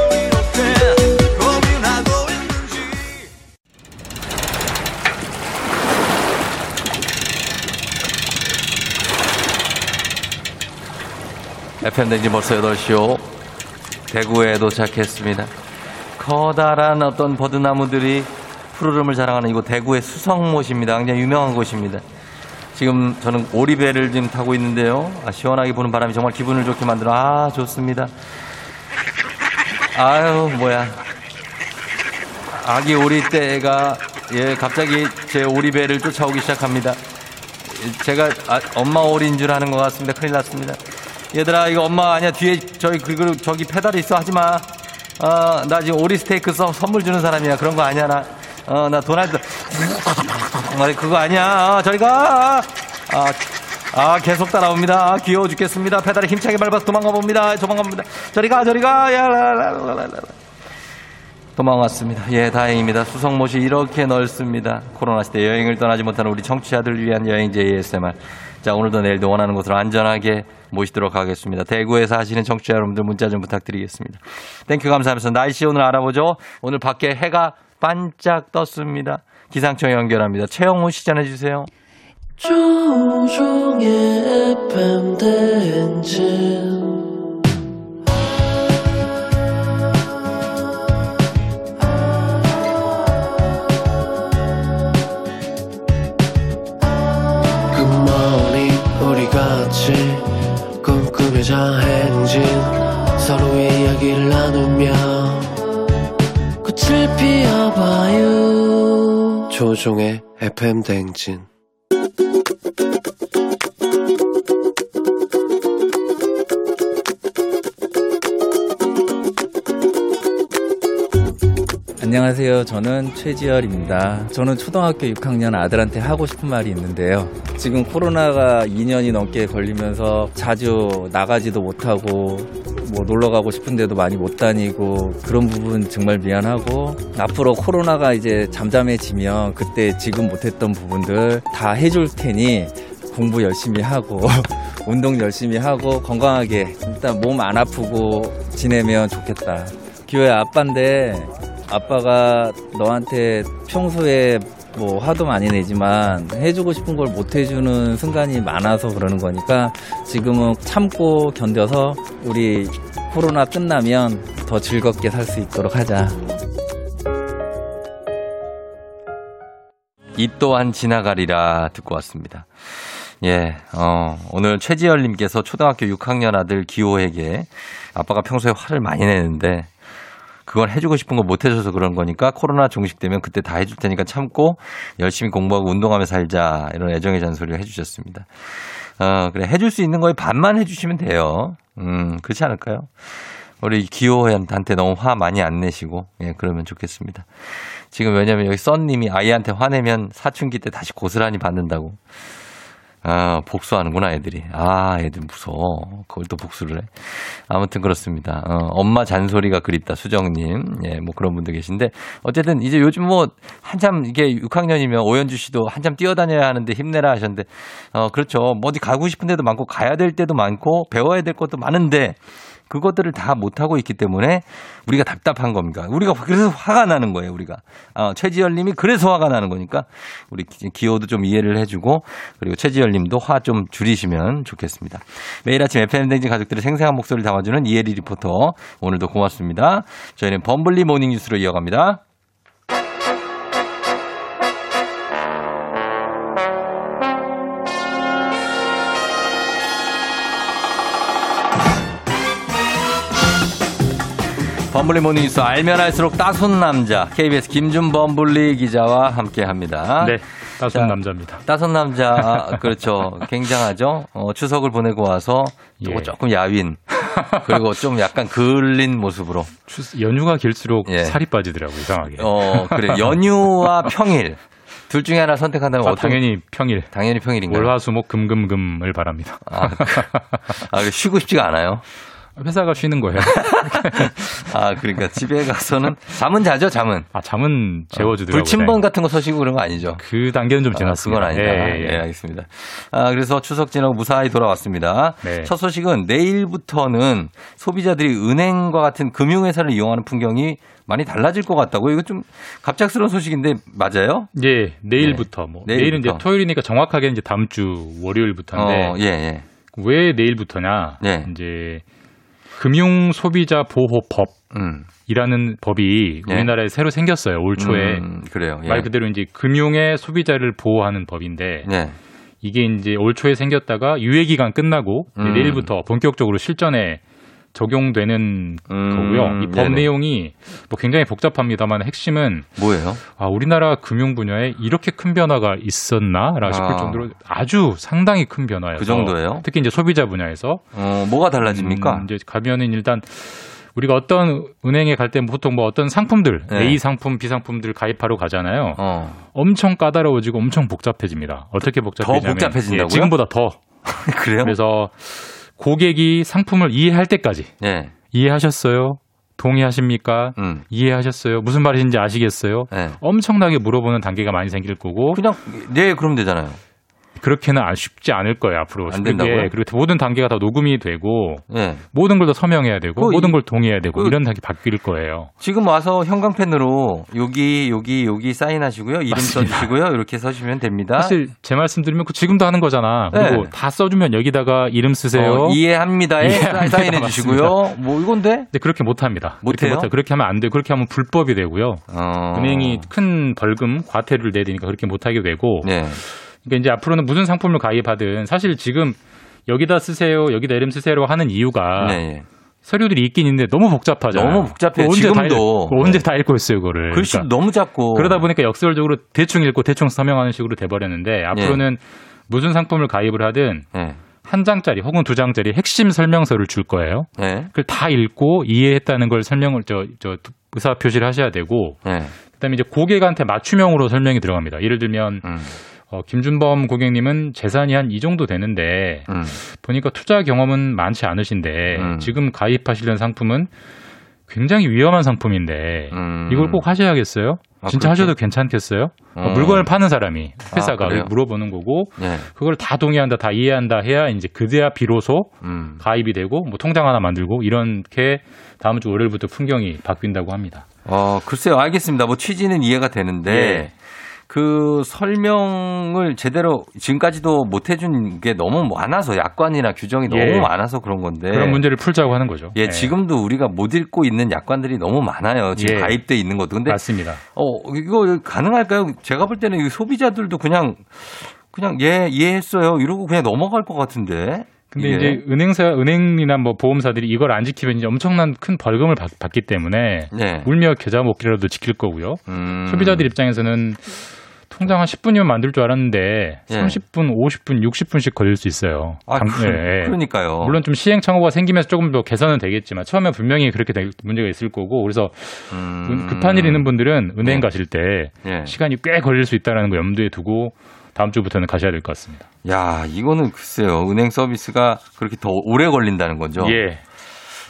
FM댕지 벌써 8시요. 대구에 도착했습니다. 커다란 어떤 버드나무들이 푸르름을 자랑하는 이곳 대구의 수성못입니다. 굉장히 유명한 곳입니다. 지금 저는 오리배를 지금 타고 있는데요. 아, 시원하게 부는 바람이 정말 기분을 좋게 만들어. 아, 좋습니다. 아유, 뭐야. 아기 오리떼가, 예, 갑자기 제 오리배를 쫓아오기 시작합니다. 제가 아, 엄마 오리인 줄 아는 것 같습니다. 큰일 났습니다. 얘들아 이거 엄마 아니야 뒤에 저기 그리고 저기 페달이 있어 하지 마. 어 나 지금 오리 스테이크 써, 선물 주는 사람이야 그런 거 아니야 나. 어 나 도날드. 어, 그거 아니야. 어, 저리 가. 아, 아 계속 따라옵니다. 아, 귀여워 죽겠습니다. 페달에 힘차게 밟아서 도망가 봅니다. 도망가 봅니다. 저리 가 저리 가. 야라라라라. 도망왔습니다. 예, 다행입니다. 수성못이 이렇게 넓습니다. 코로나 시대 여행을 떠나지 못하는 우리 청취자들을 위한 여행제 ASMR. 자, 오늘도 내일도 원하는 곳으로 안전하게 모시도록 하겠습니다. 대구에 사시는 청취자 여러분들 문자 좀 부탁드리겠습니다. thank you 감사하면서 날씨 오늘 알아보죠. 오늘 밖에 해가 반짝 떴습니다. 기상청 연결합니다. 최영우 씨 전해 주세요. 조우종의 FM 대행진 조종의 FM 대행진 안녕하세요. 저는 최지열입니다. 저는 초등학교 6학년 아들한테 하고 싶은 말이 있는데요. 지금 코로나가 2년이 넘게 걸리면서 자주 나가지도 못하고 뭐 놀러 가고 싶은데도 많이 못 다니고 그런 부분 정말 미안하고 앞으로 코로나가 이제 잠잠해지면 그때 지금 못했던 부분들 다 해줄 테니 공부 열심히 하고 운동 열심히 하고 건강하게 일단 몸 안 아프고 지내면 좋겠다. 기호의 아빠인데 아빠가 너한테 평소에 뭐 화도 많이 내지만 해주고 싶은 걸 못 해주는 순간이 많아서 그러는 거니까 지금은 참고 견뎌서 우리 코로나 끝나면 더 즐겁게 살 수 있도록 하자. 이 또한 지나가리라 듣고 왔습니다. 예, 어, 오늘 최지열님께서 초등학교 6학년 아들 기호에게 아빠가 평소에 화를 많이 내는데 그걸 해주고 싶은 거 못 해줘서 그런 거니까 코로나 종식되면 그때 다 해줄 테니까 참고 열심히 공부하고 운동하며 살자 이런 애정의 잔소리를 해주셨습니다. 어, 그래 해줄 수 있는 거에 반만 해주시면 돼요. 음, 그렇지 않을까요? 우리 기호한테 너무 화 많이 안 내시고, 예, 그러면 좋겠습니다. 지금 왜냐면 여기 썬님이 아이한테 화내면 사춘기 때 다시 고스란히 받는다고. 아, 복수하는구나, 애들이. 아, 애들 무서워. 그걸 또 복수를 해. 아무튼 그렇습니다. 어, 엄마 잔소리가 그립다, 수정님. 예, 뭐 그런 분들 계신데. 어쨌든 이제 요즘 뭐 한참 이게 6학년이면 오연주 씨도 한참 뛰어다녀야 하는데 힘내라 하셨는데, 어, 그렇죠. 뭐 어디 가고 싶은 데도 많고 가야 될 때도 많고 배워야 될 것도 많은데 그것들을 다 못하고 있기 때문에 우리가 답답한 겁니다. 우리가 그래서 화가 나는 거예요, 우리가. 어, 최지열 님이 그래서 화가 나는 거니까 우리 기- 기호도 좀 이해를 해주고 그리고 최지열 님도 화 좀 줄이시면 좋겠습니다. 매일 아침 FM댕진 가족들의 생생한 목소리를 담아주는 이혜리 리포터. 오늘도 고맙습니다. 저희는 범블리 모닝 뉴스로 이어갑니다. 범블리 모닝 뉴스 알면 알수록 따순 남자 KBS 김준 범 블리 기자와 함께합니다. 네, 따순 자, 남자입니다. 따순 남자 아, 그렇죠. 굉장하죠. 어, 추석을 보내고 와서 예. 조금 야윈 그리고 좀 약간 그을린 모습으로 추- 연휴가 길수록 예. 살이 빠지더라고요, 이상하게. 어 그래 연휴와 평일 둘 중에 하나 선택한다면 아, 어떤 당연히 평일. 당연히 평일인가요? 월화수목 금금금을 바랍니다. 아, 그- 아, 쉬고 싶지가 않아요. 회사가 쉬는 거예요. 아 그러니까 집에 가서는 잠은 자죠 잠은. 아 잠은 재워주더라고요. 불침번 같은 거 서시고 그런 거 아니죠? 그 단계는 좀 아, 지났습니다. 그건 아니다. 예, 예, 예, 예. 알겠습니다. 아, 그래서 추석 지나고 무사히 돌아왔습니다. 네. 첫 소식은 내일부터는 소비자들이 은행과 같은 금융회사를 이용하는 풍경이 많이 달라질 것 같다고. 이거 좀 갑작스러운 소식인데 맞아요? 예, 내일부터 뭐 네, 내일은 이제 내일부터. 토요일이니까 정확하게 이제 다음 주 월요일부터인데 어, 예, 예. 왜 내일부터냐? 네. 이제 금융 소비자 보호법 음. 이라는 법이 예. 우리나라에 새로 생겼어요. 올 초에. 음, 그래요. 예. 말 그대로 이제 금융의 소비자를 보호하는 법인데 네. 이게 이제 올 초에 생겼다가 유예 기간 끝나고 음. 내일부터 본격적으로 실전에 적용되는 음, 거고요. 이 법. 내용이 뭐 굉장히 복잡합니다만 핵심은 뭐예요? 아, 우리나라 금융 분야에 이렇게 큰 변화가 있었나라 싶을 아. 정도로 아주 상당히 큰 변화예요. 그 정도예요? 특히 이제 소비자 분야에서 어, 뭐가 달라집니까? 음, 이제 가면은 일단 우리가 어떤 은행에 갈 때 보통 뭐 어떤 상품들 네. A 상품, B 상품들 가입하러 가잖아요. 어. 엄청 까다로워지고 엄청 복잡해집니다. 어떻게 복잡해지냐면 복잡해진다고요? 예, 지금보다 더. 그래요? 그래서 고객이 상품을 이해할 때까지 네. 이해하셨어요? 동의하십니까? 음. 이해하셨어요? 무슨 말인지 아시겠어요? 네. 엄청나게 물어보는 단계가 많이 생길 거고 그냥 네, 그럼 되잖아요. 그렇게는 안 쉽지 않을 거예요 앞으로. 안 된다고요? 예, 그리고 모든 단계가 다 녹음이 되고 예. 모든 걸 다 서명해야 되고 그 모든 이- 걸 동의해야 되고 그- 이런 단계 바뀔 거예요. 지금 와서 형광펜으로 여기 여기 여기 사인하시고요. 이름 맞습니다. 써주시고요. 이렇게 써주시면 됩니다. 사실 제 말씀 드리면 그 지금도 하는 거잖아. 그리고 네. 다 써주면 여기다가 이름 쓰세요. 어, 이해합니다에 이해합니다. 사인해 주시고요. 뭐 이건데? 근데 그렇게 못 합니다. 못해요? 그렇게, 못- 그렇게 하면 안 돼. 그렇게 하면 불법이 되고요. 어. 은행이 큰 벌금, 과태료를 내야 되니까 그렇게 못 하게 되고. 네. 그러니까 이제 앞으로는 무슨 상품을 가입하든 사실 지금 여기다 쓰세요, 여기다 이름 쓰세요 하는 이유가 네. 예. 서류들이 있긴 있는데 너무 복잡하잖아요. 너무 복잡해, 언제 다 지금도. 읽- 그거 언제 다 읽고 있어요, 그거를. 글씨 그러니까 너무 작고. 그러다 보니까 역설적으로 대충 읽고 대충 서명하는 식으로 돼버렸는데 앞으로는 무슨 상품을 가입을 하든 네. 한 장짜리 혹은 두 장짜리 핵심 설명서를 줄 거예요. 네. 그걸 다 읽고 이해했다는 걸 설명을 저, 저 의사 표시를 하셔야 되고 네. 그다음에 이제 고객한테 맞춤형으로 설명이 들어갑니다. 예를 들면 음. 어, 김준범 고객님은 재산이 한 이 정도 되는데 음. 보니까 투자 경험은 많지 않으신데 음. 지금 가입하시려는 상품은 굉장히 위험한 상품인데 음. 이걸 꼭 하셔야겠어요? 아, 진짜 그렇게? 하셔도 괜찮겠어요? 어. 물건을 파는 사람이 회사가 아? 물어보는 거고 네. 그걸 다 동의한다, 다 이해한다 해야 이제 그제야 비로소 음. 가입이 되고 뭐 통장 하나 만들고 이렇게 다음 주 월요일부터 풍경이 바뀐다고 합니다. 어, 글쎄요. 알겠습니다. 뭐 취지는 이해가 되는데 예. 그 설명을 제대로 지금까지도 못 해준 게 너무 많아서 약관이나 규정이 예. 너무 많아서 그런 건데. 그런 문제를 풀자고 하는 거죠. 예, 지금도 우리가 못 읽고 있는 약관들이 너무 많아요. 지금 예. 가입돼 있는 것도. 근데 맞습니다. 어, 이거 가능할까요? 제가 볼 때는 이 소비자들도 그냥 그냥 예, 이해했어요. 이러고 그냥 넘어갈 것 같은데. 근데 이게. 이제 은행사, 은행이나 뭐 보험사들이 이걸 안 지키면 이제 엄청난 큰 벌금을 받, 받기 때문에 네. 울며 계좌 먹기라도 지킬 거고요. 음. 소비자들 입장에서는 통장 한 10분이면 만들 줄 알았는데 예. 30분, 50분, 60분씩 걸릴 수 있어요. 아, 당- 그, 예, 예. 그러니까요. 물론 좀 시행착오가 생기면서 조금 더 개선은 되겠지만 처음에 분명히 그렇게 될 문제가 있을 거고 그래서 음. 급한 일 있는 분들은 은행 네. 가실 때 예. 시간이 꽤 걸릴 수 있다는 거 염두에 두고 다음 주부터는 가셔야 될 것 같습니다. 야, 이거는 글쎄요. 은행 서비스가 그렇게 더 오래 걸린다는 거죠. 예.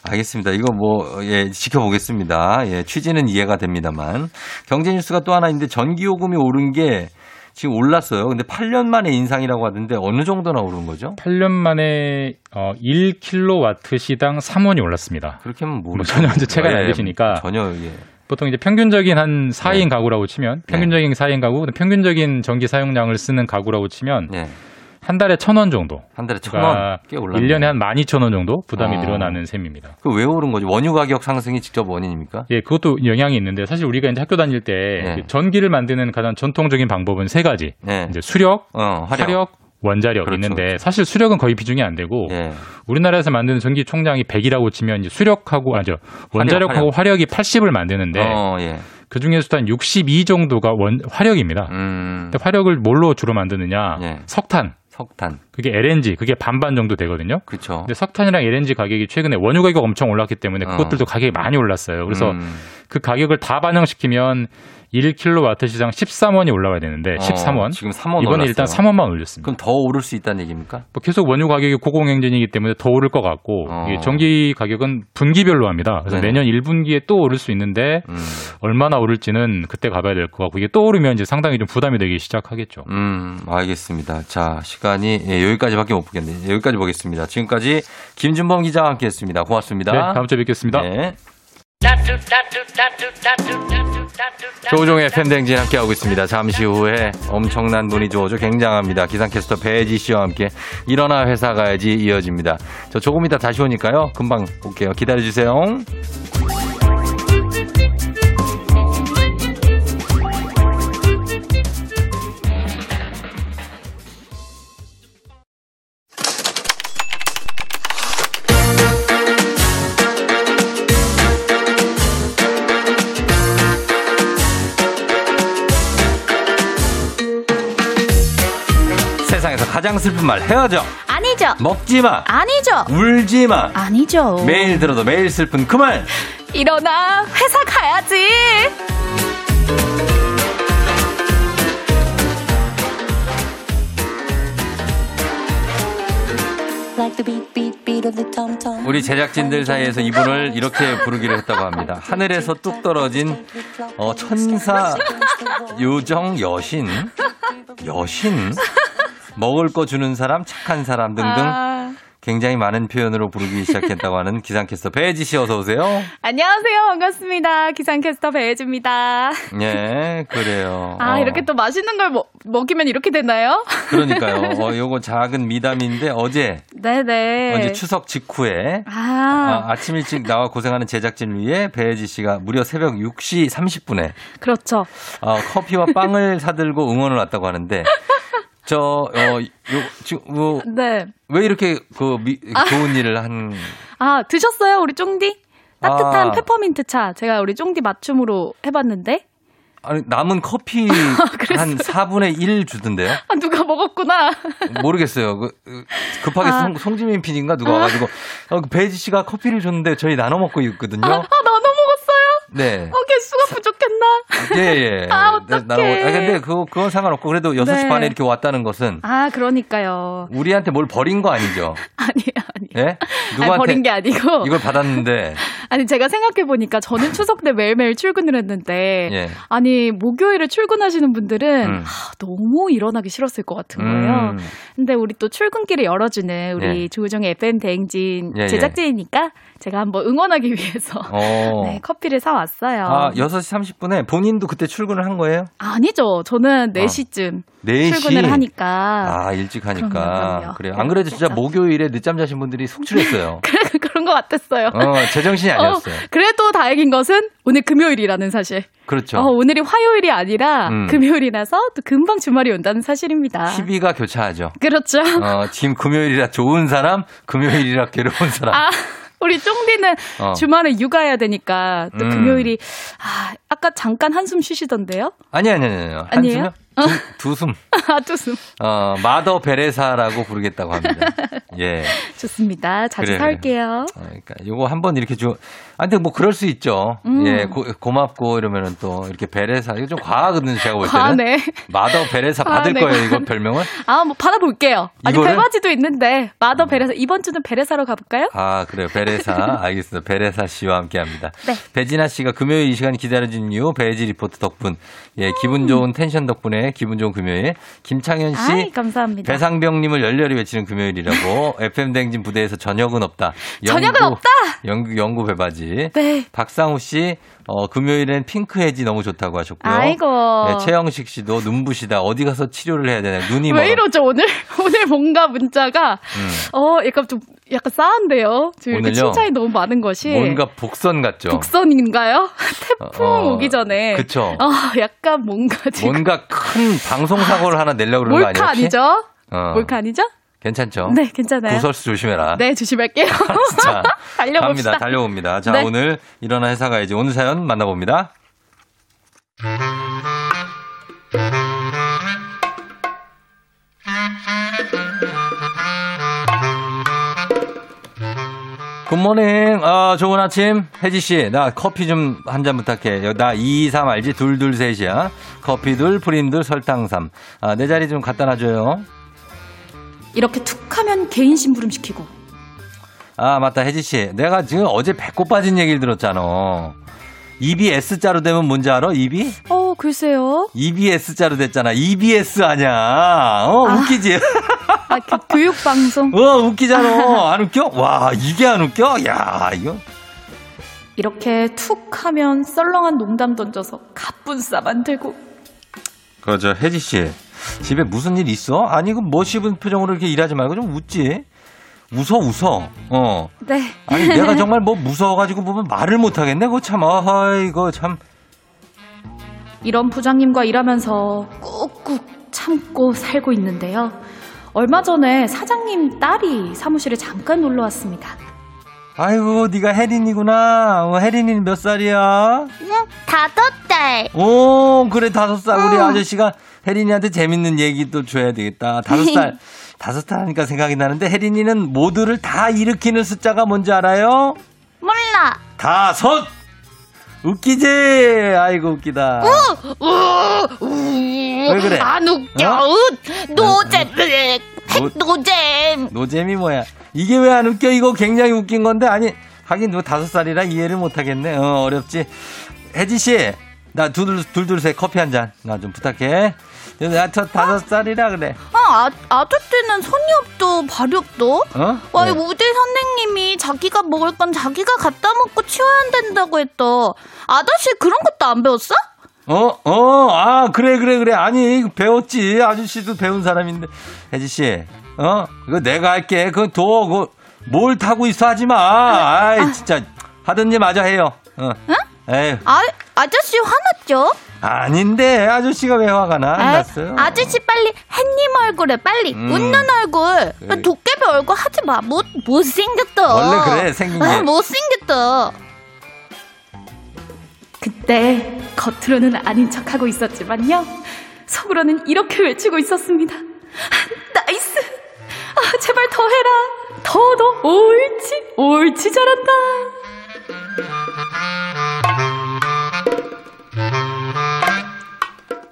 알겠습니다. 이거 뭐, 예, 지켜보겠습니다. 예, 취지는 이해가 됩니다만. 경제 뉴스가 또 하나 있는데 전기요금이 오른 게 지금 올랐어요. 근데 8년 만에 인상이라고 하던데 어느 정도나 오른 거죠? 8년 만에 어, 1kW 시당 3원이 올랐습니다. 그렇게 하면 뭐 전혀 이제 체가 예, 날리시니까 전혀, 예. 보통 이제 평균적인 한 네. 4인 가구라고 치면 평균적인 4인 가구, 평균적인 전기 사용량을 쓰는 가구라고 치면 네. 한 달에 천 원 정도. 한 달에 천 그러니까 원? 꽤 올랐네. 1년에 한 12,000원 정도 부담이 어. 늘어나는 셈입니다. 그 왜 오른 거죠? 원유 가격 상승이 직접 원인입니까? 예, 그것도 영향이 있는데 사실 우리가 이제 학교 다닐 때 네. 그 전기를 만드는 가장 전통적인 방법은 세 가지. 네. 이제 수력, 어, 화력. 화력, 원자력 그렇죠, 있는데 그렇죠. 사실 수력은 거의 비중이 안 되고 예. 우리나라에서 만드는 전기 총량이 100이라고 치면 이제 수력하고 아죠 원자력하고 화력. 화력이 80을 만드는데 어, 예. 그 중에서도 한 62 정도가 원 화력입니다. 음. 근데 화력을 뭘로 주로 만드느냐? 예. 석탄. 석탄. 그게 LNG, 그게 반반 정도 되거든요. 그렇죠. 근데 석탄이랑 LNG 가격이 최근에 원유 가격 엄청 올랐기 때문에 어. 그것들도 가격이 많이 올랐어요. 그래서 음. 그 가격을 다 반영시키면 1kW 시당 13원이 올라와야 되는데 13원. 어, 지금 3원 이번에 일단 올랐어요. 3원만 올렸습니다. 그럼 더 오를 수 있다는 얘기입니까? 뭐 계속 원유 가격이 고공행진이기 때문에 더 오를 것 같고 어. 이게 전기 가격은 분기별로 합니다. 그래서 네네. 내년 1분기에 또 오를 수 있는데 음. 얼마나 오를지는 그때 가봐야 될 것 같고 이게 또 오르면 이제 상당히 좀 부담이 되기 시작하겠죠. 음, 알겠습니다. 자, 시간이 예, 여기까지밖에 못 보겠네요. 여기까지 보겠습니다. 지금까지 김준범 기자와 함께 했습니다. 고맙습니다. 네, 다음 주에 뵙겠습니다. 네. 조종의 팬댕진 함께하고 있습니다. 잠시 후에 엄청난 눈이 좋아져 굉장합니다. 기상캐스터 배지 씨와 함께 일어나 회사 가야지 이어집니다. 저 조금 이따 다시 오니까요. 금방 올게요. 기다려주세요. 세상에서 가장 슬픈 말 헤어져. 아니죠. 먹지 마. 아니죠. 울지 마. 아니죠. 매일 들어도 매일 슬픈 그 말. 일어나 회사 가야지. 우리 제작진들 사이에서 이분을 이렇게 부르기로 했다고 합니다. 하늘에서 뚝 떨어진 어, 천사 요정 여신 여신 먹을 거 주는 사람 착한 사람 등등 아. 굉장히 많은 표현으로 부르기 시작했다고 하는 기상캐스터 배지 씨 어서 오세요. 안녕하세요. 반갑습니다. 기상캐스터 배혜주입니다. 예, 그래요. 아, 어, 이렇게 또 맛있는 걸 먹, 먹이면 이렇게 되나요? 그러니까요. 어, 요거 작은 미담인데 어제 네네. 어제 추석 직후에 아, 아, 아침 일찍 나와 고생하는 제작진을 위해 배혜지 씨가 무려 새벽 6시 30분에 그렇죠. 어, 커피와 빵을 사들고 응원을 왔다고 하는데 저 어, 요, 지금 뭐, 네. 왜 이렇게 그 미, 좋은 일을 한 아, 드셨어요? 우리 쫑디? 따뜻한 아. 페퍼민트 차. 제가 우리 쫑디 맞춤으로 해봤는데. 아니 남은 커피 한 4분의 1 주던데요? 아, 누가 먹었구나. 모르겠어요. 그, 그, 급하게 아. 송, 송지민 PD인가 누가 와가지고 어, 그 배지 씨가 커피를 줬는데 저희 나눠 먹고 있거든요. 아, 나눠? 네. 어, 개수가 부족했나? 예, 예. 아, 네, 나눠 먹- 아, 근데 그거, 그건 상관없고 그래도 6시 네. 반에 이렇게 왔다는 것은 아, 그러니까요. 우리한테 뭘 버린 거 아니죠? 아니에요, 아니에요. 예? 아니, 누구한테 버린 게 아니고. 이걸 받았는데 아니, 제가 생각해보니까 저는 추석 때 매일매일 출근을 했는데. 예. 아니, 목요일에 출근하시는 분들은 음. 하, 너무 일어나기 싫었을 것 같은 거예요. 음. 근데 우리 또 출근길을 열어주는 우리 예. 조우정의 FM 대행진 예, 예. 제작진이니까 제가 한번 응원하기 위해서 어. 네, 커피를 사 왔어요. 아, 6시 30분에 본인도 그때 출근을 한 거예요? 아니죠. 저는 4시쯤 4시? 출근을 하니까. 아, 일찍 하니까. 그럼요, 그럼요. 그래요. 안 그래도 진짜 목요일에 늦잠 자신 분들이 속출했어요. 그런 것 같았어요. 어, 제정신이 아니었어요. 어, 그래도 다행인 것은 오늘 금요일이라는 사실. 그렇죠. 어, 오늘이 화요일이 아니라 음. 금요일이라서 또 금방 주말이 온다는 사실입니다. 희비가 교차하죠. 그렇죠. 어, 지금 금요일이라 좋은 사람, 금요일이라 괴로운 사람. 아. 우리 쫑디는 어. 주말에 육아해야 되니까 또 음. 금요일이 아 아까 잠깐 한숨 쉬시던데요? 아니, 아니, 아니, 아니. 아니에요? 한숨요? 두, 두 숨. 아 두숨 어, 마더 베레사라고 부르겠다고 합니다. 예. 좋습니다. 자주 그래요, 살게요. 어, 그러니까 요거 한번 이렇게 주, 아, 근데 뭐 그럴 수 있죠. 음. 예, 고, 고맙고 이러면은 또 이렇게 베레사, 이거 좀 과하거든요, 제가 볼 때는. 아 네. 마더 베레사 받을 아, 네. 거예요, 이거 별명을. 아 뭐 받아볼게요. 아니 이거를? 배바지도 있는데 마더 베레사 이번 주는 베레사로 가볼까요? 아, 그래요. 베레사. 알겠습니다. 베레사 씨와 함께 합니다. 네. 배진아 씨가 금요일 이 시간이 기다려진 이유, 배지 리포트 덕분. 예, 기분 좋은 텐션 덕분에 기분 좋은 금요일. 김창현 씨. 음. 아이 감사합니다. 배상병님을 열렬히 외치는 금요일이라고 FM 댕진 부대에서 저녁은 없다. 저녁은 없다! 영구 영구 배바지. 네. 박상우 씨 어, 금요일엔 핑크 해지 너무 좋다고 하셨고요. 아이고. 네, 최영식 씨도 눈부시다. 어디 가서 치료를 해야 되나? 눈이 왜 멀어. 이러죠 오늘 오늘 뭔가 문자가 음. 어 약간 좀 약간 싸한데요. 지금 오늘요? 칭찬이 너무 많은 것이 뭔가 복선 같죠. 복선인가요? 태풍 어, 오기 전에. 그쵸. 아 약간 뭔가 지금 뭔가 큰 방송 사고를 하나 내려고 그러는 거 몰카 아니에요? 혹시? 아니죠? 어. 몰카 아니죠? 괜찮죠? 네 괜찮아요. 구설수 조심해라. 네 조심할게요. 자, 달려봅시다. 갑니다. 달려봅니다. 자, 네. 오늘 일어나 회사 가야지. 오늘 사연 만나봅니다. 굿모닝. 아, 좋은 아침. 혜지 씨, 나 커피 좀 한 잔 부탁해. 여- 나 2, 3 알지? 둘, 둘, 셋이야. 커피 둘, 프림 둘, 설탕 3. 아, 내 자리 좀 갖다 놔줘요. 이렇게 툭 하면 개인 심부름 시키고 아, 맞다. 혜지 씨. 내가 지금 어제 배꼽 빠진 얘기를 들었잖아. 입이 S자로 되면 뭔지 알아? 입이? 어 글쎄요. 입이 S자로 됐잖아. EBS 아냐. 어, 웃기지? 아, 그 교육 방송 어, 웃기잖아. 안 웃겨? 와, 이게 안 웃겨? 야, 이거. 이렇게 툭 하면 썰렁한 농담 던져서 가쁜 싸 만들고 그, 저, 혜지 씨. 집에 무슨 일 있어? 아니, 그 멋있은 표정으로 이렇게 일하지 말고 좀 웃지. 웃어, 웃어. 어. 네. 아니, 내가 정말 뭐 무서워가지고 보면 말을 못 하겠네. 그거 참, 아, 이거 참. 이런 부장님과 일하면서 꾹꾹 참고 살고 있는데요. 얼마 전에 사장님 딸이 사무실에 잠깐 놀러 왔습니다. 아이고, 네가 혜린이구나. 어, 혜린이는 몇 살이야? 다섯 달. 오, 그래, 다섯 살. 우리 아저씨가 혜린이한테 재밌는 얘기도 줘야 되겠다. 다섯 살. 다섯 살 하니까 생각이 나는데 혜린이는 모두를 다 일으키는 숫자가 뭔지 알아요? 몰라. 다섯! 웃기지? 아이고, 웃기다. 왜 그래? 안 웃겨. 어? 노잼. 노- 노잼. 노잼이 뭐야? 이게 왜 안 웃겨? 이거 굉장히 웃긴 건데 아니 하긴 너 다섯 살이라 이해를 못 하겠네. 어 어렵지. 혜지 씨, 나 둘둘셋 커피 한 잔 나 좀 부탁해. 나저 다섯 살이라 그래. 아, 아, 아저씨는 손이 없도 발이 없도? 어? 와, 네. 우리 선생님이 자기가 먹을 건 자기가 갖다 먹고 치워야 된다고 했어. 아저씨 그런 것도 안 배웠어? 어, 어, 아, 그래, 그래, 그래. 아니, 배웠지. 아저씨도 배운 사람인데. 혜지 씨, 어? 이거 내가 할게. 그거 둬. 그거 뭘 타고 있어 하지 마. 아이, 진짜. 하던 일 마저 해요. 어. 에휴. 아, 아저씨 화났죠? 아닌데. 아저씨가 왜 화가 나? 안 아, 났어요. 아저씨 빨리 햇님 얼굴에 빨리 음. 웃는 얼굴 그래. 도깨비 얼굴 하지 마 못, 못생겼다 원래 그래, 생긴 게. 아, 못생겼다 그때 겉으로는 아닌 척하고 있었지만요. 속으로는 이렇게 외치고 있었습니다. nice! 아, 제발 더 해라! 더, 더, 옳지, 옳지, 잘한다!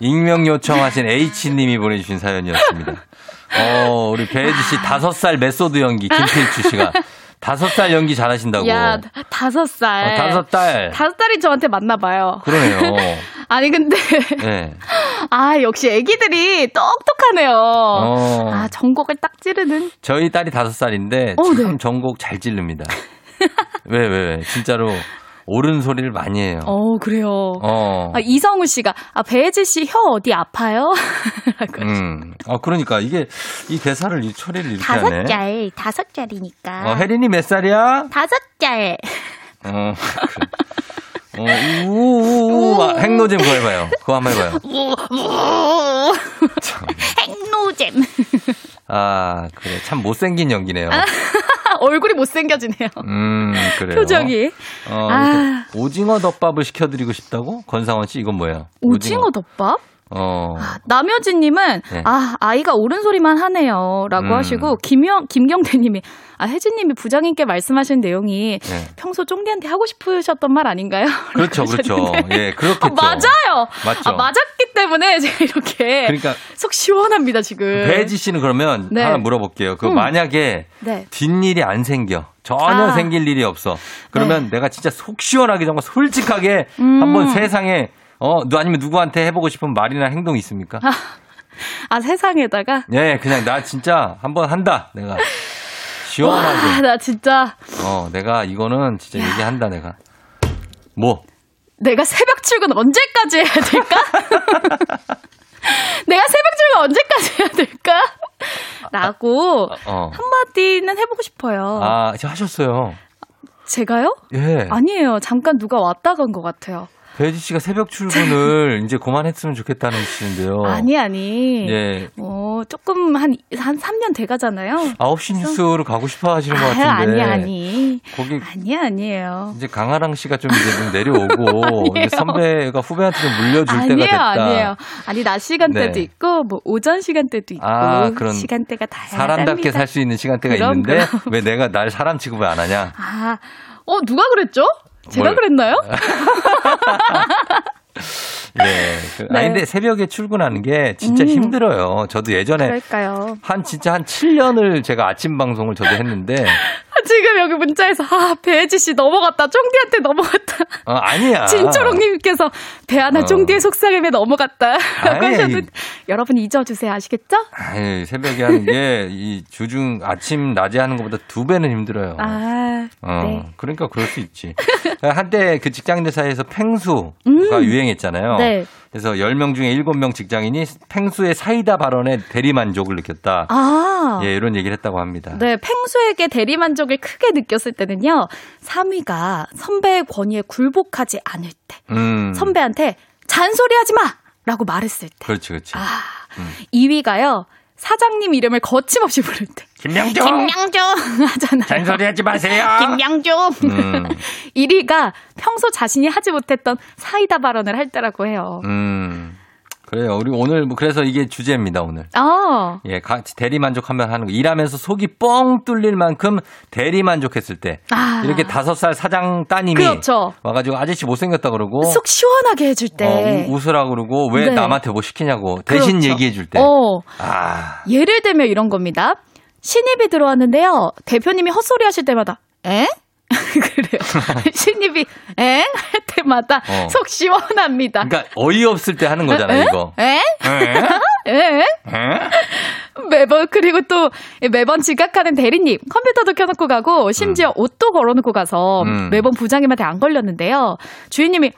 익명 요청하신 H님이 보내주신 사연이었습니다. 어, 우리 배혜지 씨 다섯 살 메소드 연기 김필주 씨가 다섯 살 연기 잘하신다고. 야, 다섯 살. 어, 다섯 달. 다섯 달이 저한테 맞나 봐요. 그러네요. 아니, 근데, 네. 아, 역시 애기들이 똑똑하네요. 어. 아, 전곡을 딱 찌르는. 저희 딸이 다섯 살인데 어, 참 네. 전곡 잘 찌릅니다. 왜, 왜, 왜. 진짜로 옳은 소리를 많이 해요. 어, 그래요. 어. 아, 이성우 씨가, 아, 배혜지 씨 혀 어디 아파요? 라고. 음. 아, 그러니까 이게 이 대사를 이 처리를 이렇게 다섯 하네. 짤 다섯 짤이니까 어, 혜린이 몇 살이야? 다섯 짤 어, 그래. 어, 우우우. 아, 행노잼 그거 해봐요. 그거 한번 해봐요. 핵노잼 아, 그래. 참 못생긴 연기네요. 얼굴이 못생겨지네요. 음, 그래요. 표정이. 어, 아. 오징어 덮밥을 시켜드리고 싶다고? 권상원 씨, 이건 뭐예요? 오징어 덮밥? 어. 남효진님은 네. 아 아이가 옳은 소리만 하네요라고 음. 하시고 김영 김경태님이 아 혜진님이 부장님께 말씀하신 내용이 네. 평소 쫑디한테 하고 싶으셨던 말 아닌가요? 그렇죠, 그렇죠. 예, 그렇겠죠. 아, 맞아요. 맞죠. 아, 맞았기 때문에 제가 이렇게 그러니까 속 시원합니다 지금. 배지 씨는 그러면 네. 하나 물어볼게요. 그 음. 만약에 네. 뒷일이 안 생겨. 전혀 아. 네. 생길 일이 없어. 그러면 내가 진짜 속 시원하게 정말 솔직하게 음. 한번 세상에 어, 누- 아니면 누구한테 해보고 싶은 말이나 행동이 있습니까? 아 세상에다가 예, 그냥 나 진짜 한번 한다. 내가 와, 시원하게. 나 진짜 어, 내가 이거는 진짜 얘기한다. 내가 뭐 내가 새벽 출근 언제까지 해야 될까? 내가 새벽 출근 언제까지 해야 될까? 라고 어. 한마디는 해보고 싶어요. 아, 이제 하셨어요. 제가요? 예. 아니에요. 잠깐 누가 왔다 간 것 같아요. 배지 씨가 새벽 출근을 이제 그만했으면 좋겠다는 뜻인데요. 아니, 아니. 예. 어, 조금 한, 한 3년 돼 가잖아요. 9시 뉴스로 가고 싶어 하시는 것 같은데. 아니, 아니. 거기 아니, 아니에요. 이제 강아랑 씨가 좀 이제 좀 내려오고 아니에요. 이제 선배가 후배한테 좀 물려줄 아니에요, 때가 됐다. 아니에요. 아니, 낮 시간대도 네. 있고, 뭐, 오전 시간대도 있고, 아, 그런 시간대가 다양하답니다. 사람답게 살 수 있는 시간대가 그럼, 있는데 그럼. 왜 내가 날 사람 취급을 안 하냐? 아, 어, 누가 그랬죠? 제가 뭘. 그랬나요? 예. 그, 네. 아니 근데 새벽에 출근하는 게 진짜 음. 힘들어요. 저도 예전에 그럴까요? 한 진짜 한 7년을 제가 아침 방송을 저도 했는데 지금 여기 문자에서, 아, 배혜지 씨 넘어갔다. 쫑디한테 넘어갔다. 어, 아니야. 진초롱님께서 배 하나 어. 쫑디의 속삭임에 넘어갔다. 라고. 하셨는데, 여러분 잊어주세요. 아시겠죠? 아이, 새벽에 하는 게 이 주중 아침 낮에 하는 것보다 두 배는 힘들어요. 아, 어, 네. 그러니까 그럴 수 있지. 한때 그 직장인들 사이에서 팽수가 음. 유행했잖아요. 네. 그래서 10명 중에 7명 직장인이 팽수의 사이다 발언에 대리만족을 느꼈다. 아. 예, 이런 얘기를 했다고 합니다. 네, 팽수에게 대리만족을 크게 느꼈을 때는요, 3위가 선배의 권위에 굴복하지 않을 때, 음. 선배한테 잔소리 하지 마! 라고 말했을 때, 그렇지, 그렇지. 아. 2위가요, 사장님 이름을 거침없이 부를 때. 김명종! 김명종! 하잖아요. 잔소리 하지 마세요! 김명종! 음. 1위가 평소 자신이 하지 못했던 사이다 발언을 할 때라고 해요. 음. 그래요. 우리 오늘 뭐 그래서 이게 주제입니다, 오늘. 아, 예, 같이 대리 만족하면 하는 거. 일하면서 속이 뻥 뚫릴 만큼 대리 만족했을 때. 아. 이렇게 다섯 살 사장 따님이 그렇죠. 와가지고 아저씨 못생겼다 그러고. 속 시원하게 해줄 때. 어, 우- 웃으라 그러고 왜 네. 남한테 뭐 시키냐고 대신 그렇죠. 얘기해 줄 때. 어. 아, 예를 들면 이런 겁니다. 신입이 들어왔는데요. 대표님이 헛소리 하실 때마다, 에? 그래요. 신입이, 엥? 할 때마다 어. 속 시원합니다. 그러니까 어이없을 때 하는 거잖아, 에? 이거. 에? 에? 에? 에? 매번, 그리고 또 매번 지각하는 대리님, 컴퓨터도 켜놓고 가고, 심지어 옷도 걸어놓고 가서 음. 매번 부장님한테 안 걸렸는데요. 주인님이,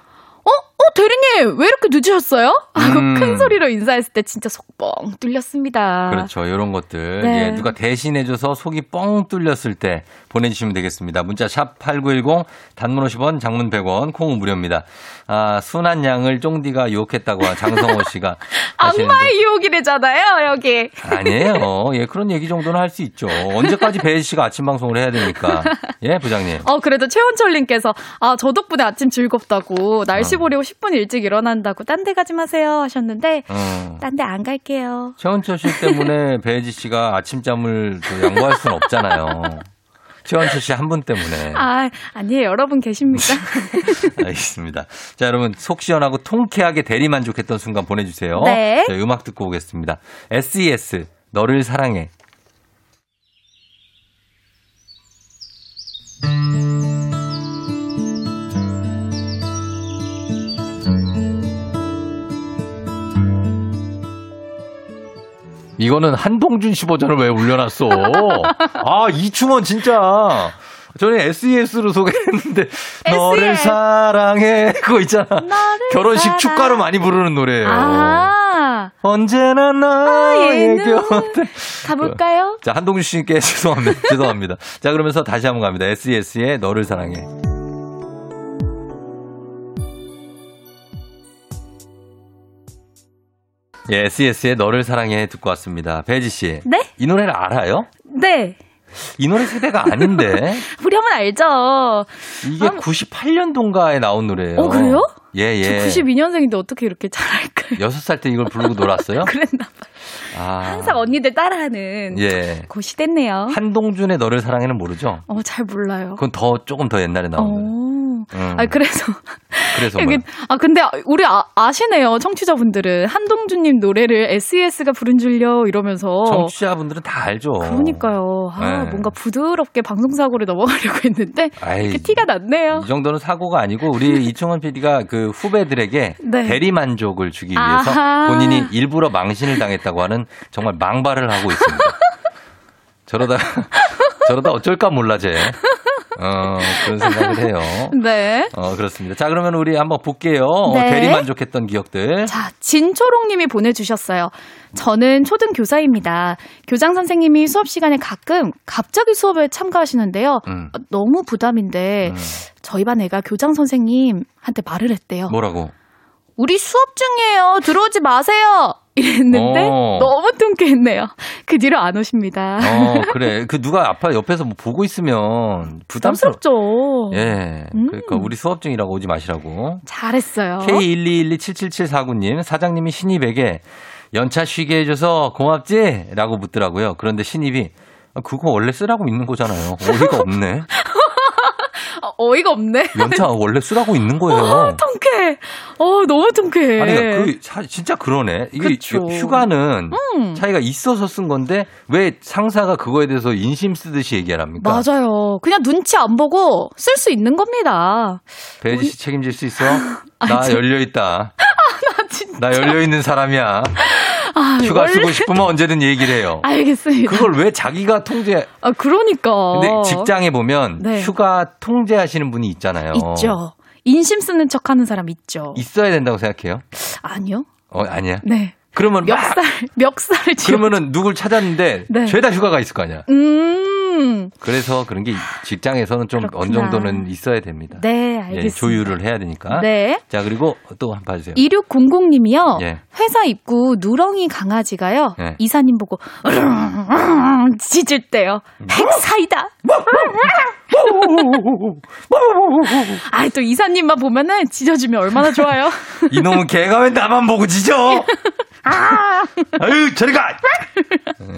대리님, 왜 이렇게 늦으셨어요? 하고 음. 큰 소리로 인사했을 때 진짜 속 뻥 뚫렸습니다. 그렇죠. 이런 것들. 네. 예, 누가 대신해줘서 속이 뻥 뚫렸을 때 보내주시면 되겠습니다. 문자 샵 8910, 단문 50원, 장문 100원, 콩은 무료입니다. 아, 순한 양을 쫑디가 유혹했다고 한 장성호 씨가. 악마의 유혹이래잖아요, 여기. 아니에요. 예, 그런 얘기 정도는 할 수 있죠. 언제까지 배지 씨가 아침 방송을 해야 됩니까? 예, 부장님. 어, 그래도 최원철님께서, 아, 저 덕분에 아침 즐겁다고, 어. 날씨 보려고 10분 일찍 일어난다고, 딴 데 가지 마세요 하셨는데, 어. 딴데 안 갈게요. 최원철 씨 때문에 배지 씨가 아침잠을 또 양보할 수는 없잖아요. 최원철 씨 한 분 때문에. 아, 아니에요. 여러분 계십니까? 알겠습니다. 자, 여러분, 속 시원하고 통쾌하게 대리 만족했던 순간 보내주세요. 네. 자, 음악 듣고 오겠습니다. SES, 너를 사랑해. 이거는 한동준 씨 버전을 왜 올려놨어? 아, 이충원 진짜. 저는 SES로 소개했는데 너를 사랑해 그거 있잖아. 결혼식 사랑- 축가로 많이 부르는 노래예요. 아, 언제나 나의 얘는 곁에. 가볼까요? 자, 한동준 씨께 죄송합니다. 죄송합니다. 자, 그러면서 다시 한번 갑니다. SES의 너를 사랑해. 예, SES의 너를 사랑해 듣고 왔습니다. 배지 씨. 네? 이 노래를 알아요? 네. 이 노래 세대가 아닌데. 우리 한번 알죠. 이게 98년도인가에 나온 노래예요. 어, 그래요? 예, 예. 92년생인데 어떻게 이렇게 잘할까요? 여섯 살때 이걸 부르고 놀았어요? 그랬나 봐요. 아. 항상 언니들 따라하는 예. 그 시대네요. 한동준의 너를 사랑해는 모르죠? 어, 잘 몰라요. 그건 더 조금 더 옛날에 나온 노래. 어. 음. 아, 그래서. 그래서 이게? 아, 근데 우리 아, 아시네요. 청취자분들은. 한동준님 노래를 SES가 부른 줄요 이러면서. 청취자분들은 다 알죠. 그러니까요. 아, 네. 뭔가 부드럽게 방송 사고를 넘어가려고 했는데. 아이, 티가 났네요. 이 정도는 사고가 아니고 우리 이충원 PD가 그 후배들에게 네. 대리 만족을 주기 위해서 아하. 본인이 일부러 망신을 당했다고 하는 정말 망발을 하고 있습니다. 저러다 저러다 어쩔까 몰라 쟤. 어, 그런 생각을 해요. 네. 어, 그렇습니다. 자, 그러면 우리 한번 볼게요. 어, 네. 대리 만족했던 기억들. 자, 진초롱 님이 보내주셨어요. 저는 초등 교사입니다. 교장 선생님이 수업 시간에 가끔 갑자기 수업에 참가하시는데요. 음. 어, 너무 부담인데 저희 반 애가 교장 선생님한테 말을 했대요. 뭐라고? 우리 수업 중이에요. 들어오지 마세요. 이랬는데 어. 너무 통쾌했네요. 그 뒤로 안 오십니다. 어, 그래. 그 누가 아파 옆에서 뭐 보고 있으면 부담스럽 부담스럽죠. 예. 음. 그러니까 우리 수업 중이라고 오지 마시라고. 잘했어요. K121277749님, 사장님이 신입에게 연차 쉬게 해줘서 고맙지? 라고 묻더라고요. 그런데 신입이 아, 그거 원래 쓰라고 있는 거잖아요. 어이가 없네. 어, 어이가 없네. 연차 원래 쓰라고 있는 거예요. 어, 통쾌 해. 어, 너무 통쾌해. 아니, 그러니까 그, 사- 진짜 그러네. 이게 그쵸. 휴가는 음. 차이가 있어서 쓴 건데 왜 상사가 그거에 대해서 인심 쓰듯이 얘기를 합니까? 맞아요. 그냥 눈치 안 보고 쓸 수 있는 겁니다. 배지 씨 책임질 수 있어? 아, 나 열려 있다. 나 열려 있는 사람이야. 아, 휴가 원래- 쓰고 싶으면 언제든 얘기를 해요. 알겠습니다. 그걸 왜 자기가 통제? 아, 그러니까. 근데 직장에 보면 네. 휴가 통제하시는 분이 있잖아요. 있죠. 인심 쓰는 척 하는 사람 있죠. 있어야 된다고 생각해요? 아니요. 어 아니야. 네. 그러면 막 멱살, 멱살을 지어. 그러면은 누굴 찾았는데 네. 죄다 휴가가 있을 거 아니야. 음. 그래서 그런 게 직장에서는 좀 어느 그렇구나. 정도는 있어야 됩니다. 네, 예, 알겠습니다. 조율을 해야 되니까. 네. 자 그리고 또 한 번 봐주세요. 2600님이요. 예. 회사 입구 누렁이 강아지가요. 예. 이사님 보고 짖을 때요. 핵사이다. 아, 또 이사님만 보면은 짖어주면 얼마나 좋아요. 이놈은 개가 왜 나만 보고 짖어? 아유, 저리 가!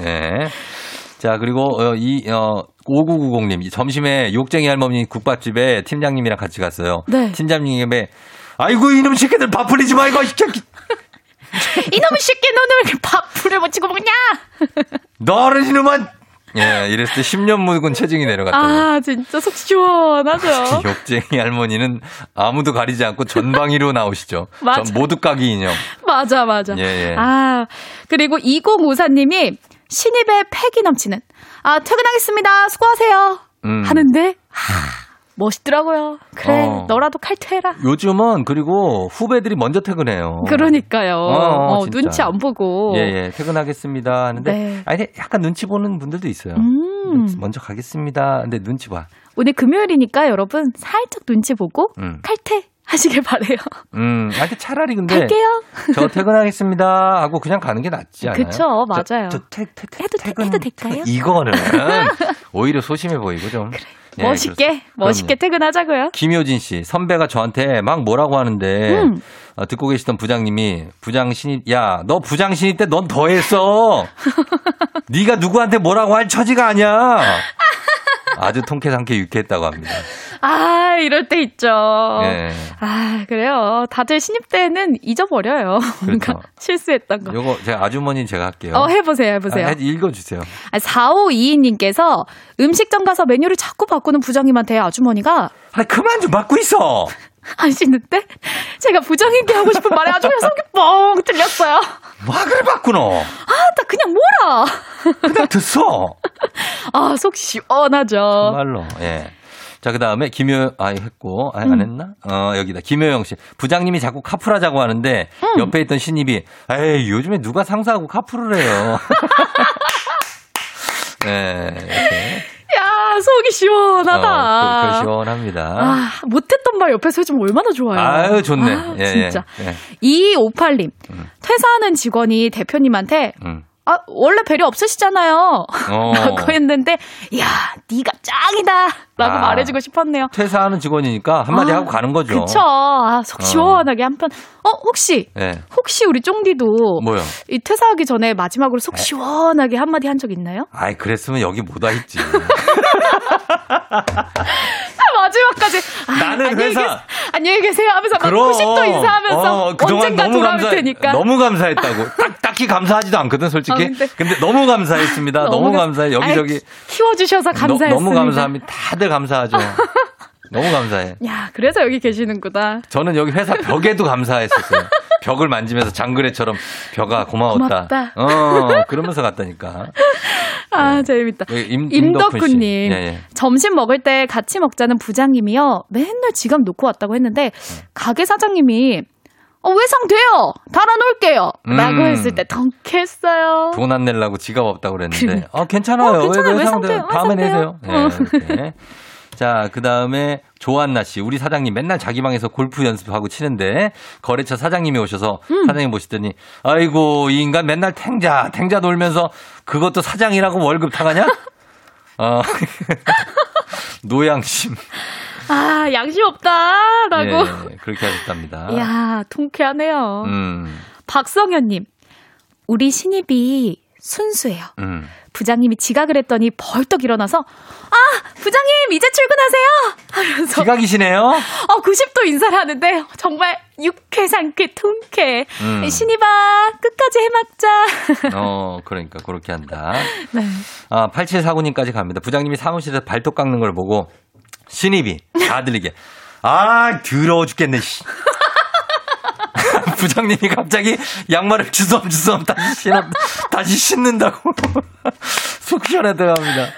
네. 자, 그리고, 어, 이, 어, 5990님, 점심에 욕쟁이 할머니 국밥집에 팀장님이랑 같이 갔어요. 네. 팀장님이, 아이고, 이놈 새끼들 밥 풀리지 말고, 이 새끼. 이놈의 새끼 너는 왜 이렇게 밥풀을 못 치고 먹냐? 너는 이놈은! 예, 이랬을 때 10년 묵은 체중이 내려갔다고. 아, 진짜 속 시원하죠. 욕쟁이 할머니는 아무도 가리지 않고 전방위로 나오시죠. 맞아. 전 모두 까기 인형. 맞아, 맞아. 예, 예. 아, 그리고 2054님이 신입의 패기 넘치는, 아, 퇴근하겠습니다. 수고하세요. 음. 하는데, 하, 멋있더라고요. 그래, 어. 너라도 칼퇴해라. 요즘은 그리고 후배들이 먼저 퇴근해요. 그러니까요. 어, 어. 눈치 안 보고. 예, 예, 퇴근하겠습니다. 하는데, 네. 아니, 약간 눈치 보는 분들도 있어요. 음. 먼저 가겠습니다. 근데 눈치 봐. 오늘 금요일이니까 여러분 살짝 눈치 보고 음. 칼퇴 하시길 바래요. 음, 아니, 차라리 근데. 갈게요. 저 퇴근하겠습니다. 하고 그냥 가는 게 낫지 않아요? 그쵸, 맞아요. 저, 저 퇴, 퇴, 해도, 퇴근, 해도 될까요? 이거는 오히려 소심해 보이고 좀. 예, 멋있게, 그렇습니다. 멋있게 그럼요. 퇴근하자고요. 김효진 씨, 선배가 저한테 막 뭐라고 하는데, 음. 어, 듣고 계시던 부장님이, 부장 신입, 야, 너 부장 신입 때 넌 더 했어! 네가 누구한테 뭐라고 할 처지가 아니야! 아주 통쾌상쾌 유쾌했다고 합니다. 아, 이럴 때 있죠. 예. 아, 그래요. 다들 신입 때는 잊어버려요. 뭔가 그렇죠. 실수했던 거. 요거 제가 아주머니 제가 할게요. 어, 해보세요, 해보세요. 아, 읽어주세요. 아, 4522님께서 음식점 가서 메뉴를 자꾸 바꾸는 부장님한테 아주머니가 아, 그만 좀 바꾸 있어! 하시는데 제가 부장님께 하고 싶은 말에 아주 그냥 속이 뻥 뚫렸어요. 뭐 그래 바꾸노? 아, 나 그냥 뭐라. 그냥 듣어! 아, 속 시원하죠. 정말로, 예. 자, 그 다음에 김효, 아, 했고, 아, 안 음. 했나? 어, 여기다. 김효영 씨. 부장님이 자꾸 카풀하자고 하는데, 음. 옆에 있던 신입이, 에이, 요즘에 누가 상사하고 카풀을 해요. 네, 이렇게. 야, 속이 시원하다. 어, 그, 그 시원합니다. 아, 못했던 말 옆에서 해주면 얼마나 좋아요. 아유, 좋네. 아, 예, 진짜. 예, 예. 2258님. 퇴사하는 직원이 대표님한테 음. 아, 원래 배려 없으시잖아요. 어. 라고 했는데, 야, 네가 짱이다. 라고 아. 말해주고 싶었네요. 퇴사하는 직원이니까 한마디 아, 하고 가는 거죠. 그쵸. 아, 속 시원하게 한편. 어, 혹시, 예. 혹시 우리 쫑디도 뭐요? 이 퇴사하기 전에 마지막으로 속 시원하게 한마디 한 적 있나요? 아이, 그랬으면 여기 못 와 있지. 마지막까지. 아, 나는 안녕히 회사- 계세- 안녕히 계세요 하면서 막 그럼. 90도 인사하면서 어, 그동안 언젠가 너무 돌아올 감사, 테니까. 너무 감사했다고. 딱, 딱히 감사하지도 않거든, 솔직히. 아, 근데- 근데, 너무 감사했습니다. 너무, 감- 감사해. 여기저기. 아이, 키워주셔서 감사했습니다. 너, 무 감사합니다. 다들 감사하죠. 너무 감사해. 야, 그래서 여기 계시는구나. 저는 여기 회사 벽에도 감사했었어요. 벽을 만지면서 장그래처럼 벽아 고마웠다. 고맙다. 어, 그러면서 갔다니까. 아, 재밌다. 여기 임, 임덕훈. 임덕훈님. 예, 예. 점심 먹을 때 같이 먹자는 부장님이요. 맨날 지갑 놓고 왔다고 했는데, 가게 사장님이, 어, 외상 돼요! 달아놓을게요! 라고 음. 했을 때 덩했어요. 돈안 내려고 지갑 없다고 그랬는데. 그러니까. 어, 괜찮아요. 어, 괜찮아요. 왜 외상돼요. 외상 돼요? 다음에 내세요. 외상돼요. 예, 이렇게. 자, 그 다음에 조한나 씨. 우리 사장님 맨날 자기 방에서 골프 연습하고 치는데 거래처 사장님이 오셔서 음. 사장님 보시더니 아이고, 이 인간 맨날 탱자, 탱자 놀면서 그것도 사장이라고 월급 타가냐? 어. 노양심. 아, 양심 없다! 라고. 예, 그렇게 하셨답니다. 이야, 통쾌하네요. 음, 박성현님. 우리 신입이 순수해요. 음. 부장님이 지각을 했더니 벌떡 일어나서 아 부장님 이제 출근하세요 하면서 지각이시네요? 어 90도 인사를 하는데 정말 육회 상쾌 통쾌 음. 신입아 끝까지 해먹자 어, 그러니까 그렇게 한다. 네. 아, 8749님까지 갑니다. 부장님이 사무실에서 발톱 깎는 걸 보고 신입이 다 들리게 아, 더러워 죽겠네, 씨. 부장님이 갑자기 양말을 주섬주섬 다시 신어, 다시 신는다고. 속 시원하다고 합니다.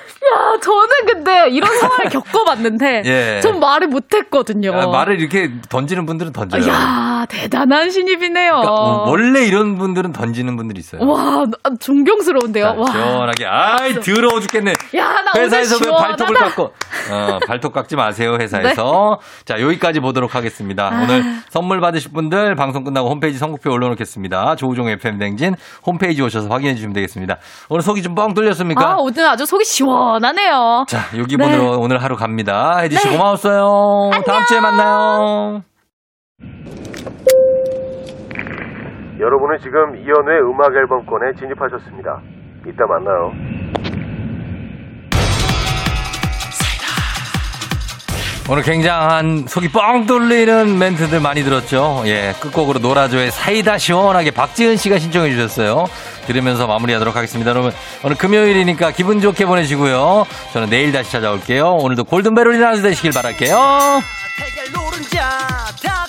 야 저는 근데 이런 상황을 겪어봤는데 예. 전 말을 못했거든요 아, 말을 이렇게 던지는 분들은 던져요. 야 대단한 신입이네요 그러니까 원래 이런 분들은 던지는 분들이 있어요. 와 나- 존경스러운데요 자, 와 시원하게. 아이, 더러워 죽겠네. 야, 나 회사에서 왜 발톱을. 깎고. 어, 발톱 깎지 마세요, 회사에서. 자, 여기까지 보도록 하겠습니다. 네. 아. 오늘 선물 받으실 분들 방송 끝나고 홈페이지 선곡표 올려놓겠습니다. 조우종 FM 댕진 홈페이지 오셔서 확인해 주시면 되겠습니다. 오늘 속이 좀 뻥 뚫렸습니까? 아 오늘 아주 속이 시원하네요 자, 여기 네. 분으로 오늘 하루 갑니다. 혜지 씨 네. 고마웠어요. 다음 주에 만나요. 여러분은 지금 이연우의 음악 앨범권에 진입하셨습니다. 이따 만나요. 오늘 굉장한 속이 뻥 뚫리는 멘트들 많이 들었죠. 예, 끝곡으로 노라조의 사이다 시원하게 박지은 씨가 신청해 주셨어요. 들으면서 마무리하도록 하겠습니다. 여러분, 오늘 금요일이니까 기분 좋게 보내시고요. 저는 내일 다시 찾아올게요. 오늘도 골든벨 울리는 하루 되시길 바랄게요. 달걀 노른자 다